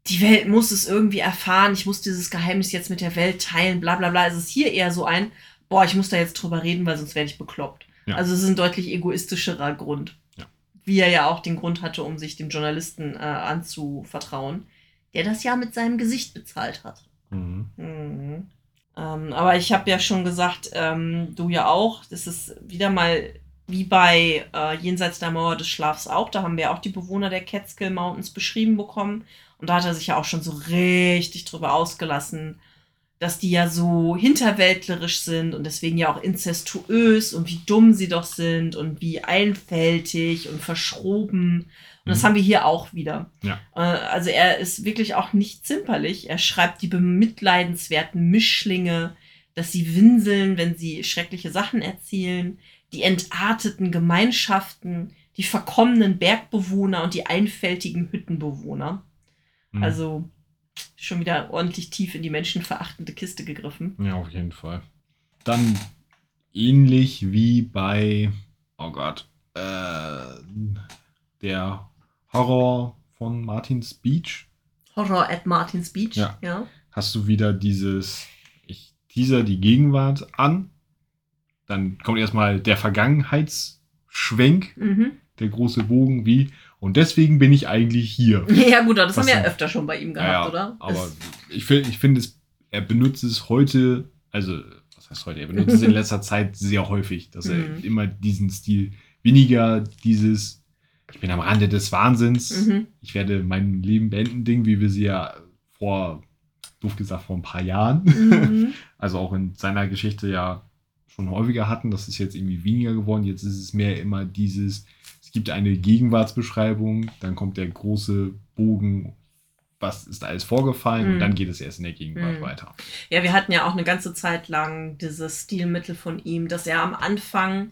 die Welt muss es irgendwie erfahren, ich muss dieses Geheimnis jetzt mit der Welt teilen, bla bla bla. Es ist hier eher so ein, boah, ich muss da jetzt drüber reden, weil sonst werde ich bekloppt. Ja. Also es ist ein deutlich egoistischerer Grund. Ja. Wie er ja auch den Grund hatte, um sich dem Journalisten äh, anzuvertrauen, der das ja mit seinem Gesicht bezahlt hat. Mhm. Mhm. Ähm, aber ich habe ja schon gesagt, ähm, du ja auch, das ist wieder mal wie bei äh, Jenseits der Mauer des Schlafs auch. Da haben wir auch die Bewohner der Catskill Mountains beschrieben bekommen. Und da hat er sich ja auch schon so richtig drüber ausgelassen, dass die ja so hinterwäldlerisch sind und deswegen ja auch inzestuös und wie dumm sie doch sind und wie einfältig und verschroben. Und das Mhm. haben wir hier auch wieder. Ja. Äh, Also er ist wirklich auch nicht zimperlich. Er schreibt die bemitleidenswerten Mischlinge, dass sie winseln, wenn sie schreckliche Sachen erzählen, die entarteten Gemeinschaften, die verkommenen Bergbewohner und die einfältigen Hüttenbewohner. Mhm. Also schon wieder ordentlich tief in die menschenverachtende Kiste gegriffen. Ja, auf jeden Fall. Dann ähnlich wie bei, oh Gott, äh, der Horror von Martin's Beach. Horror at Martin's Beach. Ja. ja. Hast du wieder dieses, ich teaser die Gegenwart an. Dann kommt erstmal der Vergangenheitsschwenk, Mhm. der große Bogen, wie, und deswegen bin ich eigentlich hier. Ja, gut, das Was haben wir ja öfter schon bei ihm gehabt, Ja, oder? Aber Es- ich finde, ich finde es, er benutzt es heute, also, was heißt heute? Er benutzt es in letzter Zeit sehr häufig, dass er Mhm. immer diesen Stil, weniger dieses, ich bin am Rande des Wahnsinns, Mhm. ich werde mein Leben beenden, Ding, wie wir sie ja vor, doof gesagt, vor ein paar Jahren, Mhm. also auch in seiner Geschichte ja schon häufiger hatten. Das ist jetzt irgendwie weniger geworden. Jetzt ist es mehr immer dieses, es gibt eine Gegenwartsbeschreibung, dann kommt der große Bogen, was ist alles vorgefallen Mhm. und dann geht es erst in der Gegenwart Mhm. weiter. Ja, wir hatten ja auch eine ganze Zeit lang dieses Stilmittel von ihm, dass er am Anfang,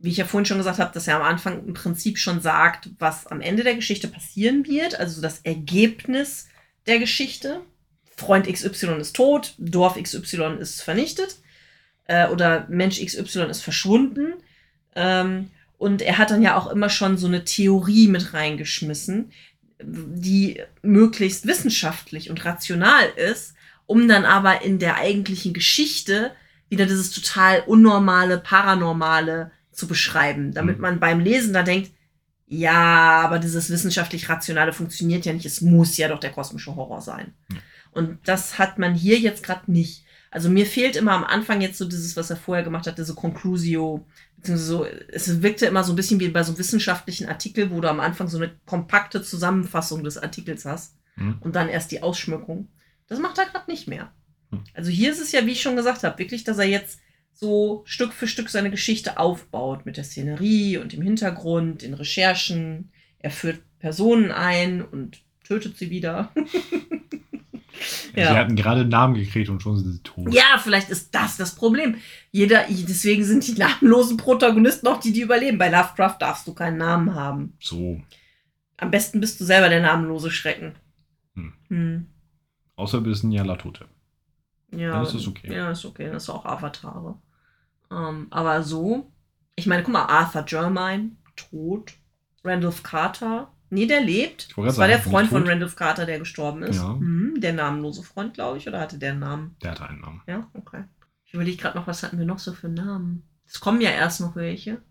wie ich ja vorhin schon gesagt habe, dass er am Anfang im Prinzip schon sagt, was am Ende der Geschichte passieren wird, also das Ergebnis der Geschichte. Freund XY ist tot, Dorf XY ist vernichtet äh, oder Mensch XY ist verschwunden. Ähm, und er hat dann ja auch immer schon so eine Theorie mit reingeschmissen, die möglichst wissenschaftlich und rational ist, um dann aber in der eigentlichen Geschichte wieder dieses total unnormale, paranormale zu beschreiben, damit Mhm. man beim Lesen da denkt, ja, aber dieses wissenschaftlich rationale funktioniert ja nicht, es muss ja doch der kosmische Horror sein. Und das hat man hier jetzt gerade nicht. Also mir fehlt immer am Anfang jetzt so dieses, was er vorher gemacht hat, diese Conclusio, so, es wirkte immer so ein bisschen wie bei so einem wissenschaftlichen Artikel, wo du am Anfang so eine kompakte Zusammenfassung des Artikels hast Mhm. und dann erst die Ausschmückung. Das macht er gerade nicht mehr. Also hier ist es ja, wie ich schon gesagt habe, wirklich, dass er jetzt so Stück für Stück seine Geschichte aufbaut mit der Szenerie und dem Hintergrund, den Recherchen. Er führt Personen ein und tötet sie wieder. Ja. Sie hatten gerade einen Namen gekriegt und schon sind sie tot. Ja, vielleicht ist das das Problem. Jeder, deswegen sind die namenlosen Protagonisten auch die, die überleben. Bei Lovecraft darfst du keinen Namen haben. So. Am besten bist du selber der namenlose Schrecken. Hm. Hm. Außer du bist ein Nyarlathotep. Ja. Dann ist das okay. Ja, ist okay. Das ist auch Avatare. Ähm, aber so, ich meine, guck mal, Arthur Germine, tot. Randolph Carter, Nee, der lebt. Das war der Freund von Randolph Carter, der gestorben ist. Ja. Mhm, der namenlose Freund, glaube ich, oder hatte der einen Namen? Der hatte einen Namen. Ja, okay. Ich überlege gerade noch, was hatten wir noch so für Namen? Es kommen ja erst noch welche.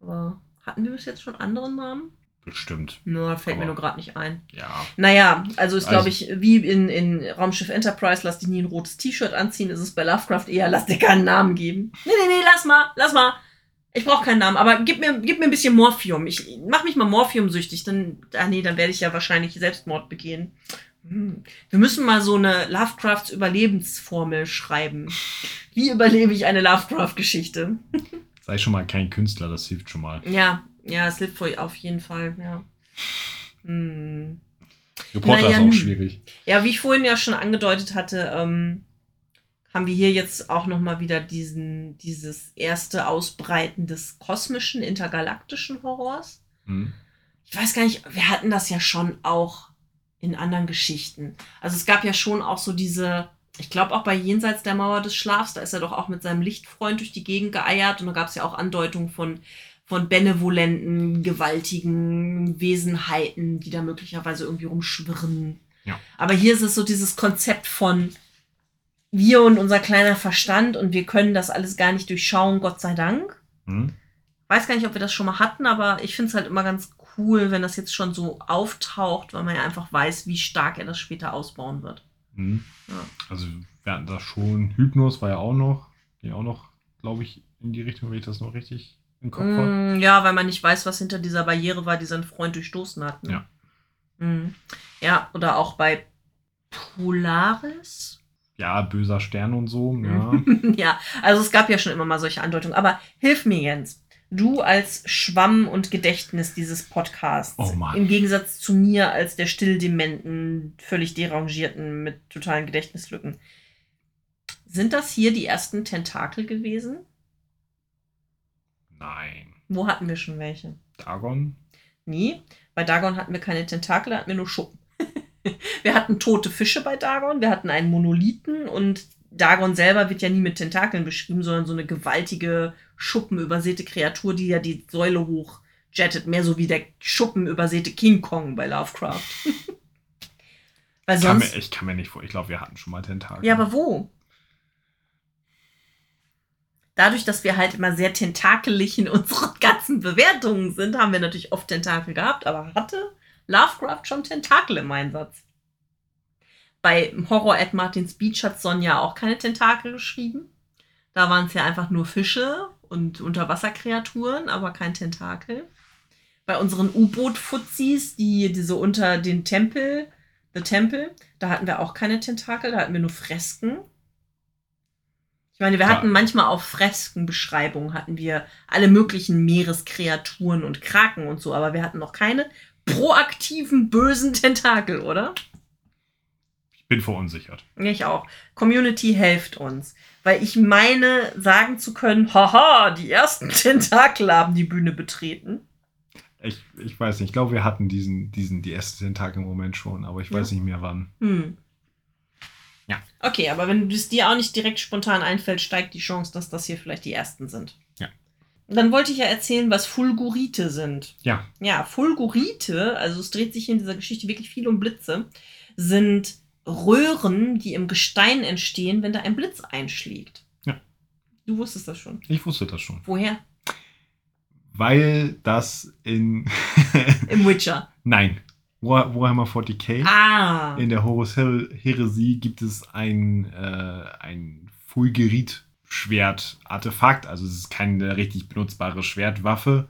Aber hatten wir bis jetzt schon andere Namen? Bestimmt. Nur fällt Aber, mir nur gerade nicht ein. Ja. Naja, also ist, glaube also, ich, wie in, in Raumschiff Enterprise, lass dich nie ein rotes T-Shirt anziehen, ist es bei Lovecraft eher, lass dir keinen Namen geben. Nee, nee, nee, lass mal, lass mal. Ich brauche keinen Namen, aber gib mir, gib mir ein bisschen Morphium. Ich mach mich mal Morphium-süchtig, dann, ah nee, dann werde ich ja wahrscheinlich Selbstmord begehen. Hm. Wir müssen mal so eine Lovecrafts Überlebensformel schreiben. Wie überlebe ich eine Lovecraft-Geschichte? Sei schon mal kein Künstler, das hilft schon mal. Ja, ja, es hilft auf jeden Fall, ja. Hm. Reporter naja, ist auch schwierig. Ja, wie ich vorhin ja schon angedeutet hatte, ähm, haben wir hier jetzt auch nochmal wieder diesen, dieses erste Ausbreiten des kosmischen, intergalaktischen Horrors. Mhm. Ich weiß gar nicht, wir hatten das ja schon auch in anderen Geschichten. Also es gab ja schon auch so diese, ich glaube auch bei Jenseits der Mauer des Schlafs, da ist er doch auch mit seinem Lichtfreund durch die Gegend geeiert und da gab es ja auch Andeutungen von, von benevolenten, gewaltigen Wesenheiten, die da möglicherweise irgendwie rumschwirren. Ja. Aber hier ist es so dieses Konzept von, wir und unser kleiner Verstand und wir können das alles gar nicht durchschauen, Gott sei Dank. Hm. Weiß gar nicht, ob wir das schon mal hatten, aber ich finde es halt immer ganz cool, wenn das jetzt schon so auftaucht, weil man ja einfach weiß, wie stark er das später ausbauen wird. Hm. Ja. Also wir hatten das schon. Hypnos war ja auch noch, ja auch noch, glaube ich, in die Richtung, wenn ich das noch richtig im Kopf mm, habe. Ja, weil man nicht weiß, was hinter dieser Barriere war, die sein Freund durchstoßen hat. Ne? Ja. Mm. Ja, oder auch bei Polaris ja, böser Stern und so. Ja. ja, also es gab ja schon immer mal solche Andeutungen. Aber hilf mir, Jens. Du als Schwamm und Gedächtnis dieses Podcasts. Oh Mann. Im Gegensatz zu mir als der stilldementen, völlig derangierten mit totalen Gedächtnislücken. Sind das hier die ersten Tentakel gewesen? Nein. Wo hatten wir schon welche? Dagon? Nie. Bei Dagon hatten wir keine Tentakel, da hatten wir nur Schuppen. wir hatten tote Fische bei Dagon, wir hatten einen Monolithen und Dagon selber wird ja nie mit Tentakeln beschrieben, sondern so eine gewaltige, schuppenübersäte Kreatur, die ja die Säule hochjettet. Mehr so wie der schuppenübersäte King Kong bei Lovecraft. Weil sonst... Kann mir, ich kann mir nicht vor, ich glaube, wir hatten schon mal Tentakel. Ja, aber wo? Dadurch, dass wir halt immer sehr tentakelig in unseren ganzen Bewertungen sind, haben wir natürlich oft Tentakel gehabt, aber hatte Lovecraft schon Tentakel im Einsatz. Bei Horror at Martin's Beach hat Sonja auch keine Tentakel geschrieben. Da waren es ja einfach nur Fische und Unterwasserkreaturen, aber kein Tentakel. Bei unseren U-Boot-Fuzis, die diese unter den Tempel, The Temple, da hatten wir auch keine Tentakel, da hatten wir nur Fresken. Ich meine, wir hatten manchmal auf Freskenbeschreibungen hatten wir alle möglichen Meereskreaturen und Kraken und so, aber wir hatten noch keine proaktiven bösen Tentakel, oder? Ich bin verunsichert. Ich auch. Community helft uns. Weil ich meine, sagen zu können, haha, die ersten Tentakel haben die Bühne betreten. Ich, ich weiß nicht, ich glaube, wir hatten diesen, diesen, die erste Tentakel im Moment schon, aber ich ja. weiß nicht mehr wann. Hm. Ja. Okay, aber wenn es dir auch nicht direkt spontan einfällt, steigt die Chance, dass das hier vielleicht die ersten sind. Dann wollte ich ja erzählen, was Fulgurite sind. Ja. Ja, Fulgurite, also es dreht sich in dieser Geschichte wirklich viel um Blitze, sind Röhren, die im Gestein entstehen, wenn da ein Blitz einschlägt. Ja. Du wusstest das schon. Ich wusste das schon. Woher? Weil das in. Im Witcher. Nein. Warhammer 40k. Ah. In der Horus Heresie gibt es ein, äh, ein Fulgerit Schwert-Artefakt. Also es ist keine richtig benutzbare Schwertwaffe.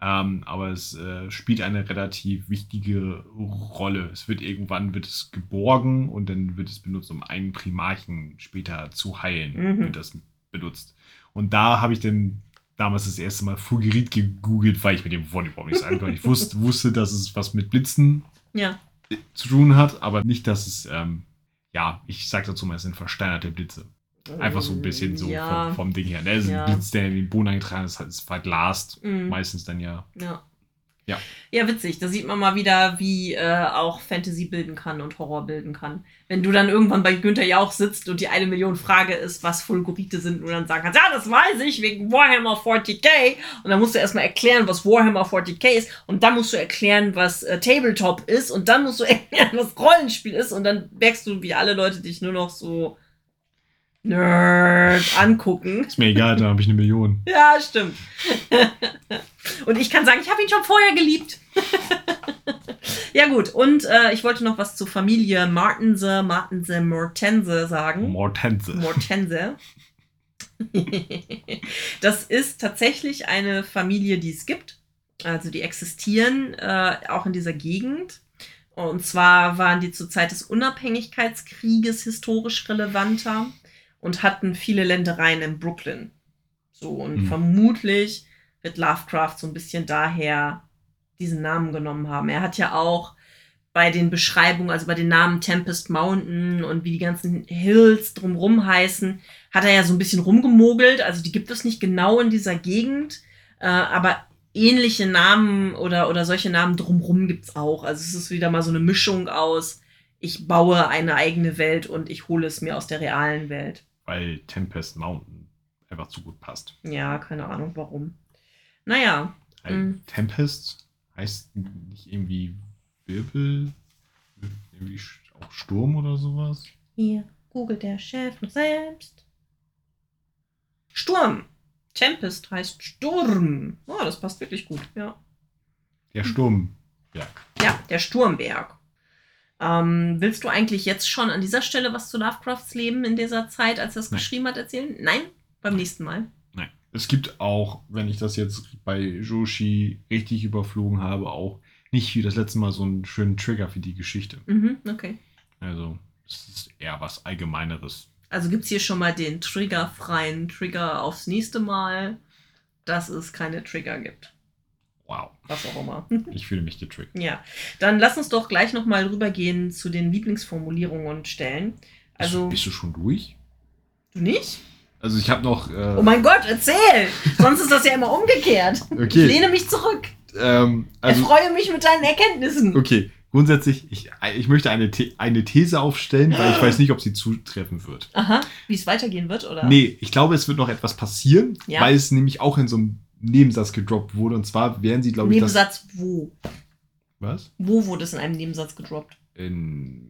Ähm, aber es äh, spielt eine relativ wichtige Rolle. Es wird irgendwann wird es geborgen und dann wird es benutzt, um einen Primarchen später zu heilen. Mhm. Wird das benutzt. Und da habe ich dann damals das erste Mal Fulgerit gegoogelt, weil ich mit dem Wort überhaupt nichts angefangen Ich wusste, wusste, dass es was mit Blitzen Ja. zu tun hat, aber nicht, dass es, ähm, ja, ich sag dazu mal, es sind versteinerte Blitze. Einfach so ein bisschen so Ja. vom, vom Ding her. Ne? Es ist Ja. ein Blitz, der in den Boden eingetragen ist, ist verglast. Mhm. Meistens dann ja. Ja. Ja. Ja, witzig. Da sieht man mal wieder, wie äh, auch Fantasy bilden kann und Horror bilden kann. Wenn du dann irgendwann bei Günther Jauch sitzt und die eine Million Frage ist, was Fulgurite sind, und du dann sagen kannst, ja, das weiß ich, wegen Warhammer 40k. Und dann musst du erstmal erklären, was Warhammer 40k ist. Und dann musst du erklären, was äh, Tabletop ist. Und dann musst du erklären, was Rollenspiel ist. Und dann merkst du, wie alle Leute dich nur noch so Nerd angucken. Ist mir egal, da habe ich eine Million. Ja, stimmt. und ich kann sagen, ich habe ihn schon vorher geliebt. ja, gut. Und äh, ich wollte noch was zur Familie Martense, Martense, Mortense sagen. Mortense. Mortense. das ist tatsächlich eine Familie, die es gibt. Also die existieren äh, auch in dieser Gegend. Und zwar waren die zur Zeit des Unabhängigkeitskrieges historisch relevanter und hatten viele Ländereien in Brooklyn. So, und Hm. vermutlich wird Lovecraft so ein bisschen daher diesen Namen genommen haben. Er hat ja auch bei den Beschreibungen, also bei den Namen Tempest Mountain und wie die ganzen Hills drumrum heißen, hat er ja so ein bisschen rumgemogelt. Also die gibt es nicht genau in dieser Gegend, äh, aber ähnliche Namen oder, oder solche Namen drumrum gibt es auch. Also es ist wieder mal so eine Mischung aus, ich baue eine eigene Welt und ich hole es mir aus der realen Welt. Weil Tempest Mountain einfach zu gut passt. Ja, keine Ahnung warum. Naja, Weil Mhm. Tempest heißt nicht irgendwie Wirbel, irgendwie auch Sturm oder sowas. hier googelt der Chef noch selbst. Sturm. Tempest heißt Sturm. Oh, das passt wirklich gut, ja. Der Sturmberg. Ja, der Sturmberg. Ähm, willst du eigentlich jetzt schon an dieser Stelle was zu Lovecrafts Leben in dieser Zeit, als er es geschrieben hat, erzählen? Nein? Beim nächsten Mal. Nein. Es gibt auch, wenn ich das jetzt bei Joshi richtig überflogen habe, auch nicht wie das letzte Mal so einen schönen Trigger für die Geschichte. Mhm, okay. Also, es ist eher was Allgemeineres. Also gibt es hier schon mal den triggerfreien Trigger aufs nächste Mal, dass es keine Trigger gibt. Wow. Was auch immer. Ich fühle mich getriggert. Ja, dann lass uns doch gleich nochmal rübergehen zu den Lieblingsformulierungen und Stellen. Also, bist, bist du schon durch? du nicht? Also, ich habe noch. Äh, Oh mein Gott, erzähl! Sonst ist das ja immer umgekehrt. Ich okay. lehne mich zurück. Ähm, also, Erfreue mich mit deinen Erkenntnissen. okay. Grundsätzlich, ich, ich möchte eine, The eine These aufstellen, weil ich weiß nicht, ob sie zutreffen wird. Aha, wie es weitergehen wird, oder? Nee, ich glaube, es wird noch etwas passieren, Ja. weil es nämlich auch in so einem Nebensatz gedroppt wurde. Und zwar werden sie, glaube ich. Nebensatz wo? Was? Wo wurde es in einem Nebensatz gedroppt? In,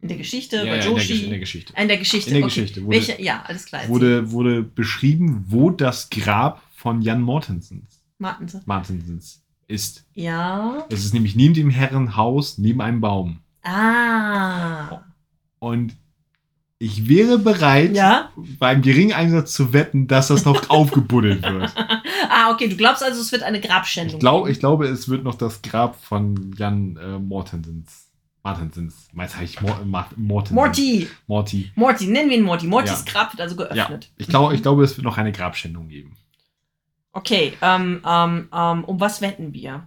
In der Geschichte, ja, bei ja, in, der, Joshi? In der Geschichte. in der Geschichte. In der okay. Geschichte wurde- Welche? Ja, alles klar. Wurde, wurde beschrieben, wo das Grab von Jan Mortensens, Martense. Martensens ist. Ja. Es ist nämlich neben dem Herrenhaus, neben einem Baum. Ah. Und ich wäre bereit, Ja. beim geringen Einsatz zu wetten, dass das noch aufgebuddelt wird. Ah, okay. Du glaubst also, es wird eine Grabschändung. Ich, glaub, geben. ich glaube, es wird noch das Grab von Jan äh, Mortensens. Martensens. Meist heißt ich Mor Mor Mortensens. Morty. Morty. Morty, nennen wir ihn Morty. Mortys Ja. Grab wird also Ja. geöffnet. Ich glaube, ich glaube, es wird noch eine Grabschändung geben. Okay, ähm, ähm, ähm, um was wetten wir?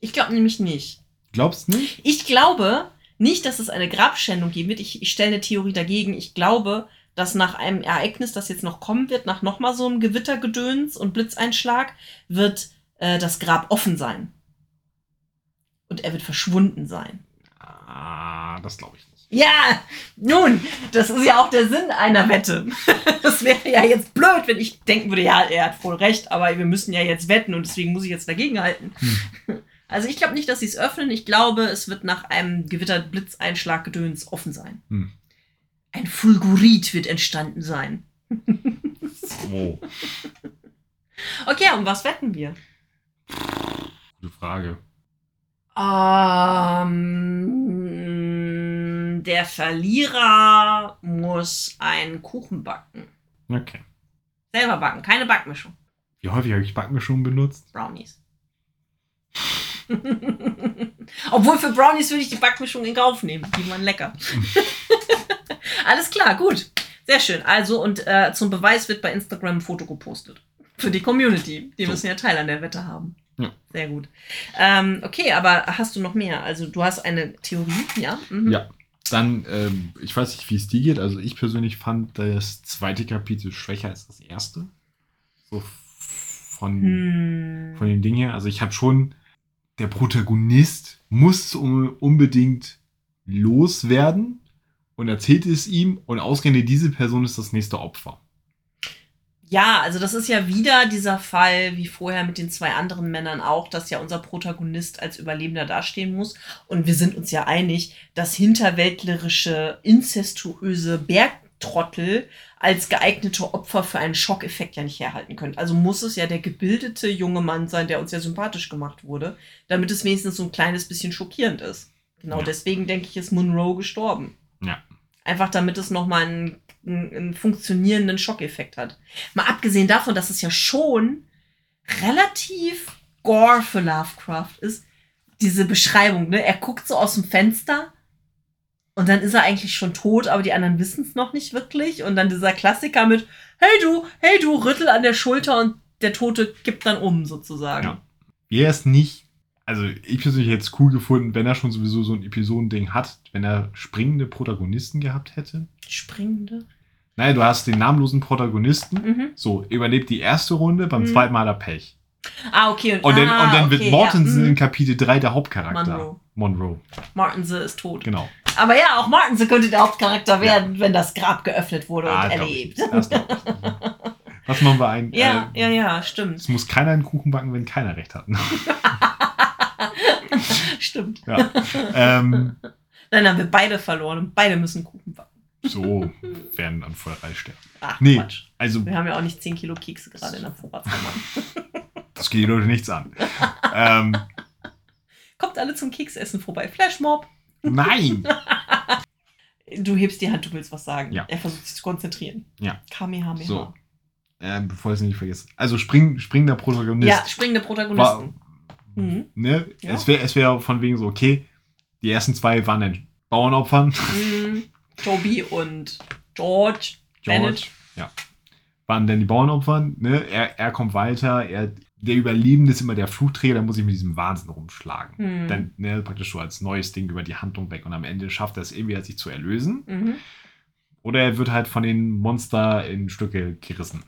Ich glaube nämlich nicht. Glaubst du nicht? Ich glaube nicht, dass es eine Grabschändung geben wird. Ich, ich stelle eine Theorie dagegen. Ich glaube, dass nach einem Ereignis, das jetzt noch kommen wird, nach nochmal so einem Gewittergedöns und Blitzeinschlag, wird äh, das Grab offen sein. Und er wird verschwunden sein. Ah, das glaube ich nicht. Ja, nun, das ist ja auch der Sinn einer Wette. Das wäre ja jetzt blöd, wenn ich denken würde, ja, er hat voll recht, aber wir müssen ja jetzt wetten und deswegen muss ich jetzt dagegen halten. Also ich glaube nicht, dass sie es öffnen. Ich glaube, es wird nach einem Gewitter-Blitzeinschlag-Gedöns offen sein. Hm. Ein Fulgurit wird entstanden sein. Oh, Okay, um was wetten wir? gute Frage. Ähm, der Verlierer muss einen Kuchen backen. Okay. Selber backen, keine Backmischung. Wie häufig habe ich Backmischung benutzt? Brownies. Obwohl für Brownies würde ich die Backmischung in Kauf nehmen. Die waren lecker. Alles klar, gut. Sehr schön. Also, und äh, zum Beweis wird bei Instagram ein Foto gepostet. Für die Community. Die So. müssen ja Teil an der Wette haben. Ja. Sehr gut. Ähm, okay, aber hast du noch mehr? Also, du hast eine Theorie, ja? Mhm. Ja. Dann, ähm, ich weiß nicht, wie es dir geht. Also ich persönlich fand das zweite Kapitel schwächer als das erste. So von, Hm. von den Dingen her. Also ich habe schon, der Protagonist muss um, unbedingt loswerden und erzählt es ihm und ausgerechnet diese Person ist das nächste Opfer. Ja, also das ist ja wieder dieser Fall, wie vorher mit den zwei anderen Männern auch, dass ja unser Protagonist als Überlebender dastehen muss. Und wir sind uns ja einig, dass hinterwäldlerische, inzestuöse Bergtrottel als geeignete Opfer für einen Schockeffekt ja nicht herhalten können. Also muss es ja der gebildete junge Mann sein, der uns ja sympathisch gemacht wurde, damit es wenigstens so ein kleines bisschen schockierend ist. Genau Ja. deswegen denke ich, ist Monroe gestorben. Ja. Einfach damit es nochmal einen, einen, einen funktionierenden Schockeffekt hat. Mal abgesehen davon, dass es ja schon relativ gore für Lovecraft ist, diese Beschreibung, ne? Er guckt so aus dem Fenster und dann ist er eigentlich schon tot, aber die anderen wissen es noch nicht wirklich. Und dann dieser Klassiker mit, hey du, hey du, rüttel an der Schulter und der Tote kippt dann um, sozusagen. Ja. Wäre es nicht, also ich persönlich hätte es cool gefunden, wenn er schon sowieso so ein Episodending hat, wenn er springende Protagonisten gehabt hätte. Springende. Naja, du hast den namenlosen Protagonisten. Mhm. So, überlebt die erste Runde, beim Mhm. zweiten Mal hat er Pech. Ah, okay. Und dann, ah, und dann wird okay, Mortensen ja, in mhm. Kapitel 3 der Hauptcharakter. Monroe. Monroe, Martense ist tot. genau. Aber ja, auch Martense könnte der Hauptcharakter werden, wenn das Grab geöffnet wurde und Ah, glaub erlebt. Was machen wir ein? Ja, äh, ja, ja, stimmt. Es muss keiner einen Kuchen backen, wenn keiner recht hat. stimmt. ja. ähm, Dann haben wir beide verloren und beide müssen Kuchen backen. so werden dann Feuerei sterben. Ach, Nee. Quatsch. Also, Wir haben ja auch nicht 10 Kilo Kekse gerade in der Vorratskammer. das geht die Leute nichts an. ähm, Kommt alle zum Keksessen vorbei. Flashmob. nein! Du hebst die Hand, du willst was sagen. Ja. Er versucht sich zu konzentrieren. Ja. Kamehameha. So. Ähm, bevor ich es nicht vergesse. Also, spring, springender Protagonist. Ja, springende war, Protagonisten. Mhm. ne? Ja. Es wäre es wär von wegen so, okay, die ersten zwei waren dann Bauernopfern. Mhm. Toby und George. Bennett. Ja. Waren dann die Bauernopfern, ne? Er, er kommt weiter, er, der Überlebende ist immer der Fluchträger, der muss sich mit diesem Wahnsinn rumschlagen. Mhm. Dann, ne, praktisch so als neues Ding über die Handlung weg und am Ende schafft er es irgendwie, sich zu erlösen. Mhm. Oder er wird halt von den Monster in Stücke gerissen.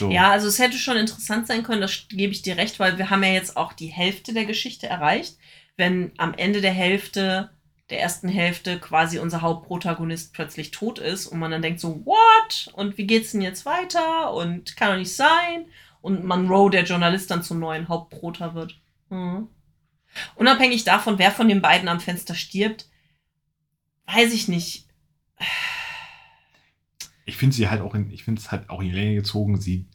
So. Ja, also es hätte schon interessant sein können, das gebe ich dir recht, weil wir haben ja jetzt auch die Hälfte der Geschichte erreicht. Wenn am Ende der Hälfte, der ersten Hälfte quasi unser Hauptprotagonist plötzlich tot ist und man dann denkt so, what? Und wie geht's denn jetzt weiter? Und kann doch nicht sein. Und Monroe, der Journalist, dann zum neuen Hauptprota wird. Mhm. Unabhängig davon, wer von den beiden am Fenster stirbt, weiß ich nicht. Ich finde sie halt auch in, ich finde es halt auch in die Länge gezogen. Sie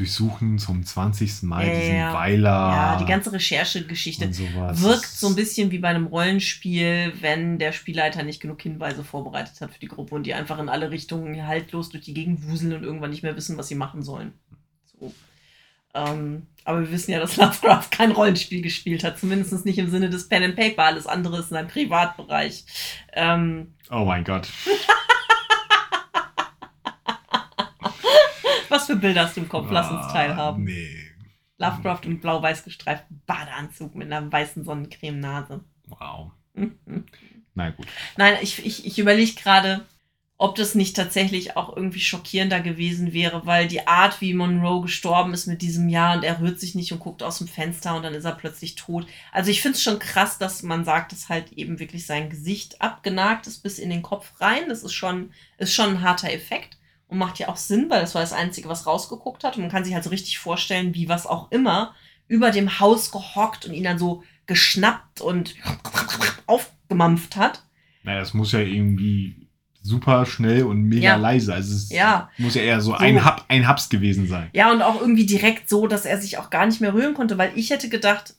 durchsuchen zum 20. Mal Ja, diesen ja. Weiler. Ja, die ganze Recherchegeschichte wirkt so ein bisschen wie bei einem Rollenspiel, wenn der Spielleiter nicht genug Hinweise vorbereitet hat für die Gruppe und die einfach in alle Richtungen haltlos durch die Gegend wuseln und irgendwann nicht mehr wissen, was sie machen sollen. So. Ähm, aber wir wissen ja, dass Lovecraft kein Rollenspiel gespielt hat, zumindest nicht im Sinne des Pen and Paper. Alles andere ist in seinem Privatbereich. Ähm, Oh mein Gott. was für Bilder hast du im Kopf? Lass uns Ah, teilhaben. Nee. Lovecraft im blau-weiß gestreiften Badeanzug mit einer weißen Sonnencreme-Nase. Wow. Mhm. Na gut. Nein, ich, ich, ich überlege gerade, ob das nicht tatsächlich auch irgendwie schockierender gewesen wäre, weil die Art, wie Monroe gestorben ist mit diesem Jahr und er rührt sich nicht und guckt aus dem Fenster und dann ist er plötzlich tot. Also ich finde es schon krass, dass man sagt, dass halt eben wirklich sein Gesicht abgenagt ist bis in den Kopf rein. Das ist schon, ist schon ein harter Effekt und macht ja auch Sinn, weil das war das Einzige, was rausgeguckt hat. Und man kann sich halt so richtig vorstellen, wie was auch immer über dem Haus gehockt und ihn dann so geschnappt und aufgemampft hat. Naja, es muss ja irgendwie super schnell und mega Ja. leise. Also es Ja. muss ja eher so, So. Ein, Hub, ein Hubs gewesen sein. Ja, und auch irgendwie direkt so, dass er sich auch gar nicht mehr rühren konnte, weil ich hätte gedacht,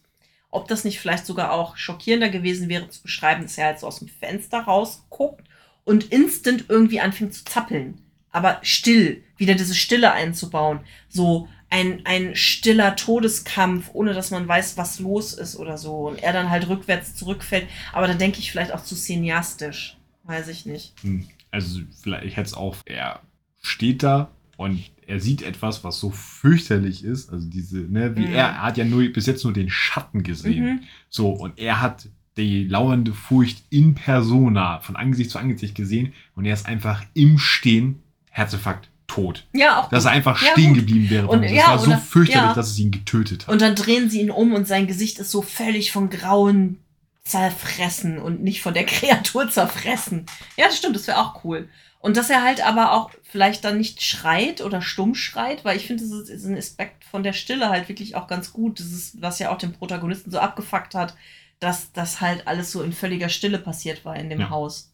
ob das nicht vielleicht sogar auch schockierender gewesen wäre, zu beschreiben, dass er halt so aus dem Fenster rausguckt und instant irgendwie anfängt zu zappeln. Aber still, wieder diese Stille einzubauen. So, ein, ein stiller Todeskampf, ohne dass man weiß, was los ist oder so. Und er dann halt rückwärts zurückfällt. Aber dann denke ich vielleicht auch zu cineastisch. Weiß ich nicht. Hm. Also vielleicht ich hätte es auch, er steht da und er sieht etwas, was so fürchterlich ist. Also diese, ne, wie Mhm. er, er hat ja nur bis jetzt nur den Schatten gesehen. Mhm. So, und er hat die lauernde Furcht in Persona von Angesicht zu Angesicht gesehen und er ist einfach im Stehen, Herzinfarkt, tot. Ja, auch. Dass er einfach Ja, stehen gut. geblieben wäre. Und- das ja, war so oder- fürchterlich, ja. dass es ihn getötet hat. Und dann drehen sie ihn um und sein Gesicht ist so völlig von Grauen zerfressen und nicht von der Kreatur zerfressen. Ja, das stimmt, das wäre auch cool. Und dass er halt aber auch vielleicht dann nicht schreit oder stumm schreit, weil ich finde, das ist, ist ein Aspekt von der Stille halt wirklich auch ganz gut. Das ist, was ja auch den Protagonisten so abgefuckt hat, dass das halt alles so in völliger Stille passiert war in dem Ja. Haus.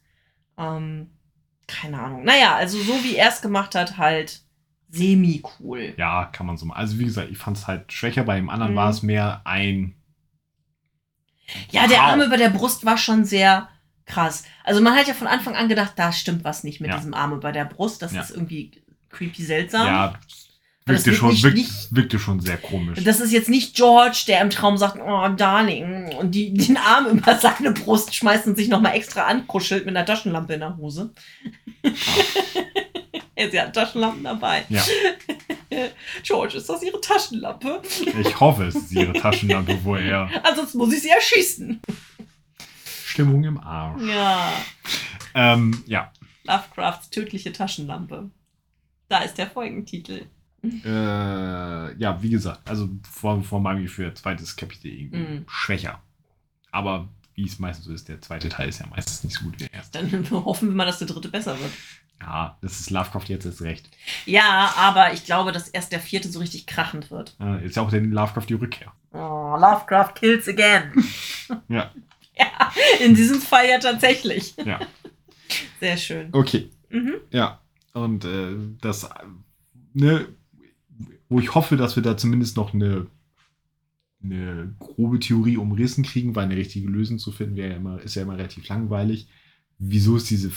Ähm, keine Ahnung. Naja, also so wie er es gemacht hat, halt semi-cool. ja, kann man so machen. Also wie gesagt, ich fand es halt schwächer. Bei dem anderen Mhm. war es mehr ein Ja, der Wow. Arm über der Brust war schon sehr krass. Also man hat ja von Anfang an gedacht, da stimmt was nicht mit Ja. diesem Arm über der Brust. Das Ja. ist irgendwie creepy seltsam. Ja, wirkte schon, nicht- wirkte, nicht- wirkte schon sehr komisch. Das ist jetzt nicht George, der im Traum sagt, oh, Darling, und die, den Arm über seine Brust schmeißt und sich nochmal extra ankuschelt mit einer Taschenlampe in der Hose. ja, sie hat Taschenlampen dabei. Ja. George, ist das ihre Taschenlampe? Ich hoffe, es ist ihre Taschenlampe, wo er Ansonsten muss ich sie erschießen. Stimmung im Arsch. Ja. Ähm, ja. Lovecrafts tödliche Taschenlampe. Da ist der Folgentitel. Äh, ja, wie gesagt, also vor, vor meinem Gefühl, zweites Kapitel irgendwie Mhm. schwächer. Aber wie es meistens so ist, der zweite Teil ist ja meistens nicht so gut wie der erste. Dann hoffen wir mal, dass der dritte besser wird. Ja, das ist Lovecraft jetzt erst recht. Ja, aber ich glaube, dass erst der vierte so richtig krachend wird. Äh, ist ja auch der Lovecraft die Rückkehr. Oh, Lovecraft kills again. Ja. ja, in diesem Fall ja tatsächlich. Ja. Sehr schön. Okay. Mhm. Ja. Und äh, das, ne, wo ich hoffe, dass wir da zumindest noch eine, eine grobe Theorie umrissen kriegen, weil eine richtige Lösung zu finden, wäre ja immer, ist ja immer relativ langweilig. Wieso es diese,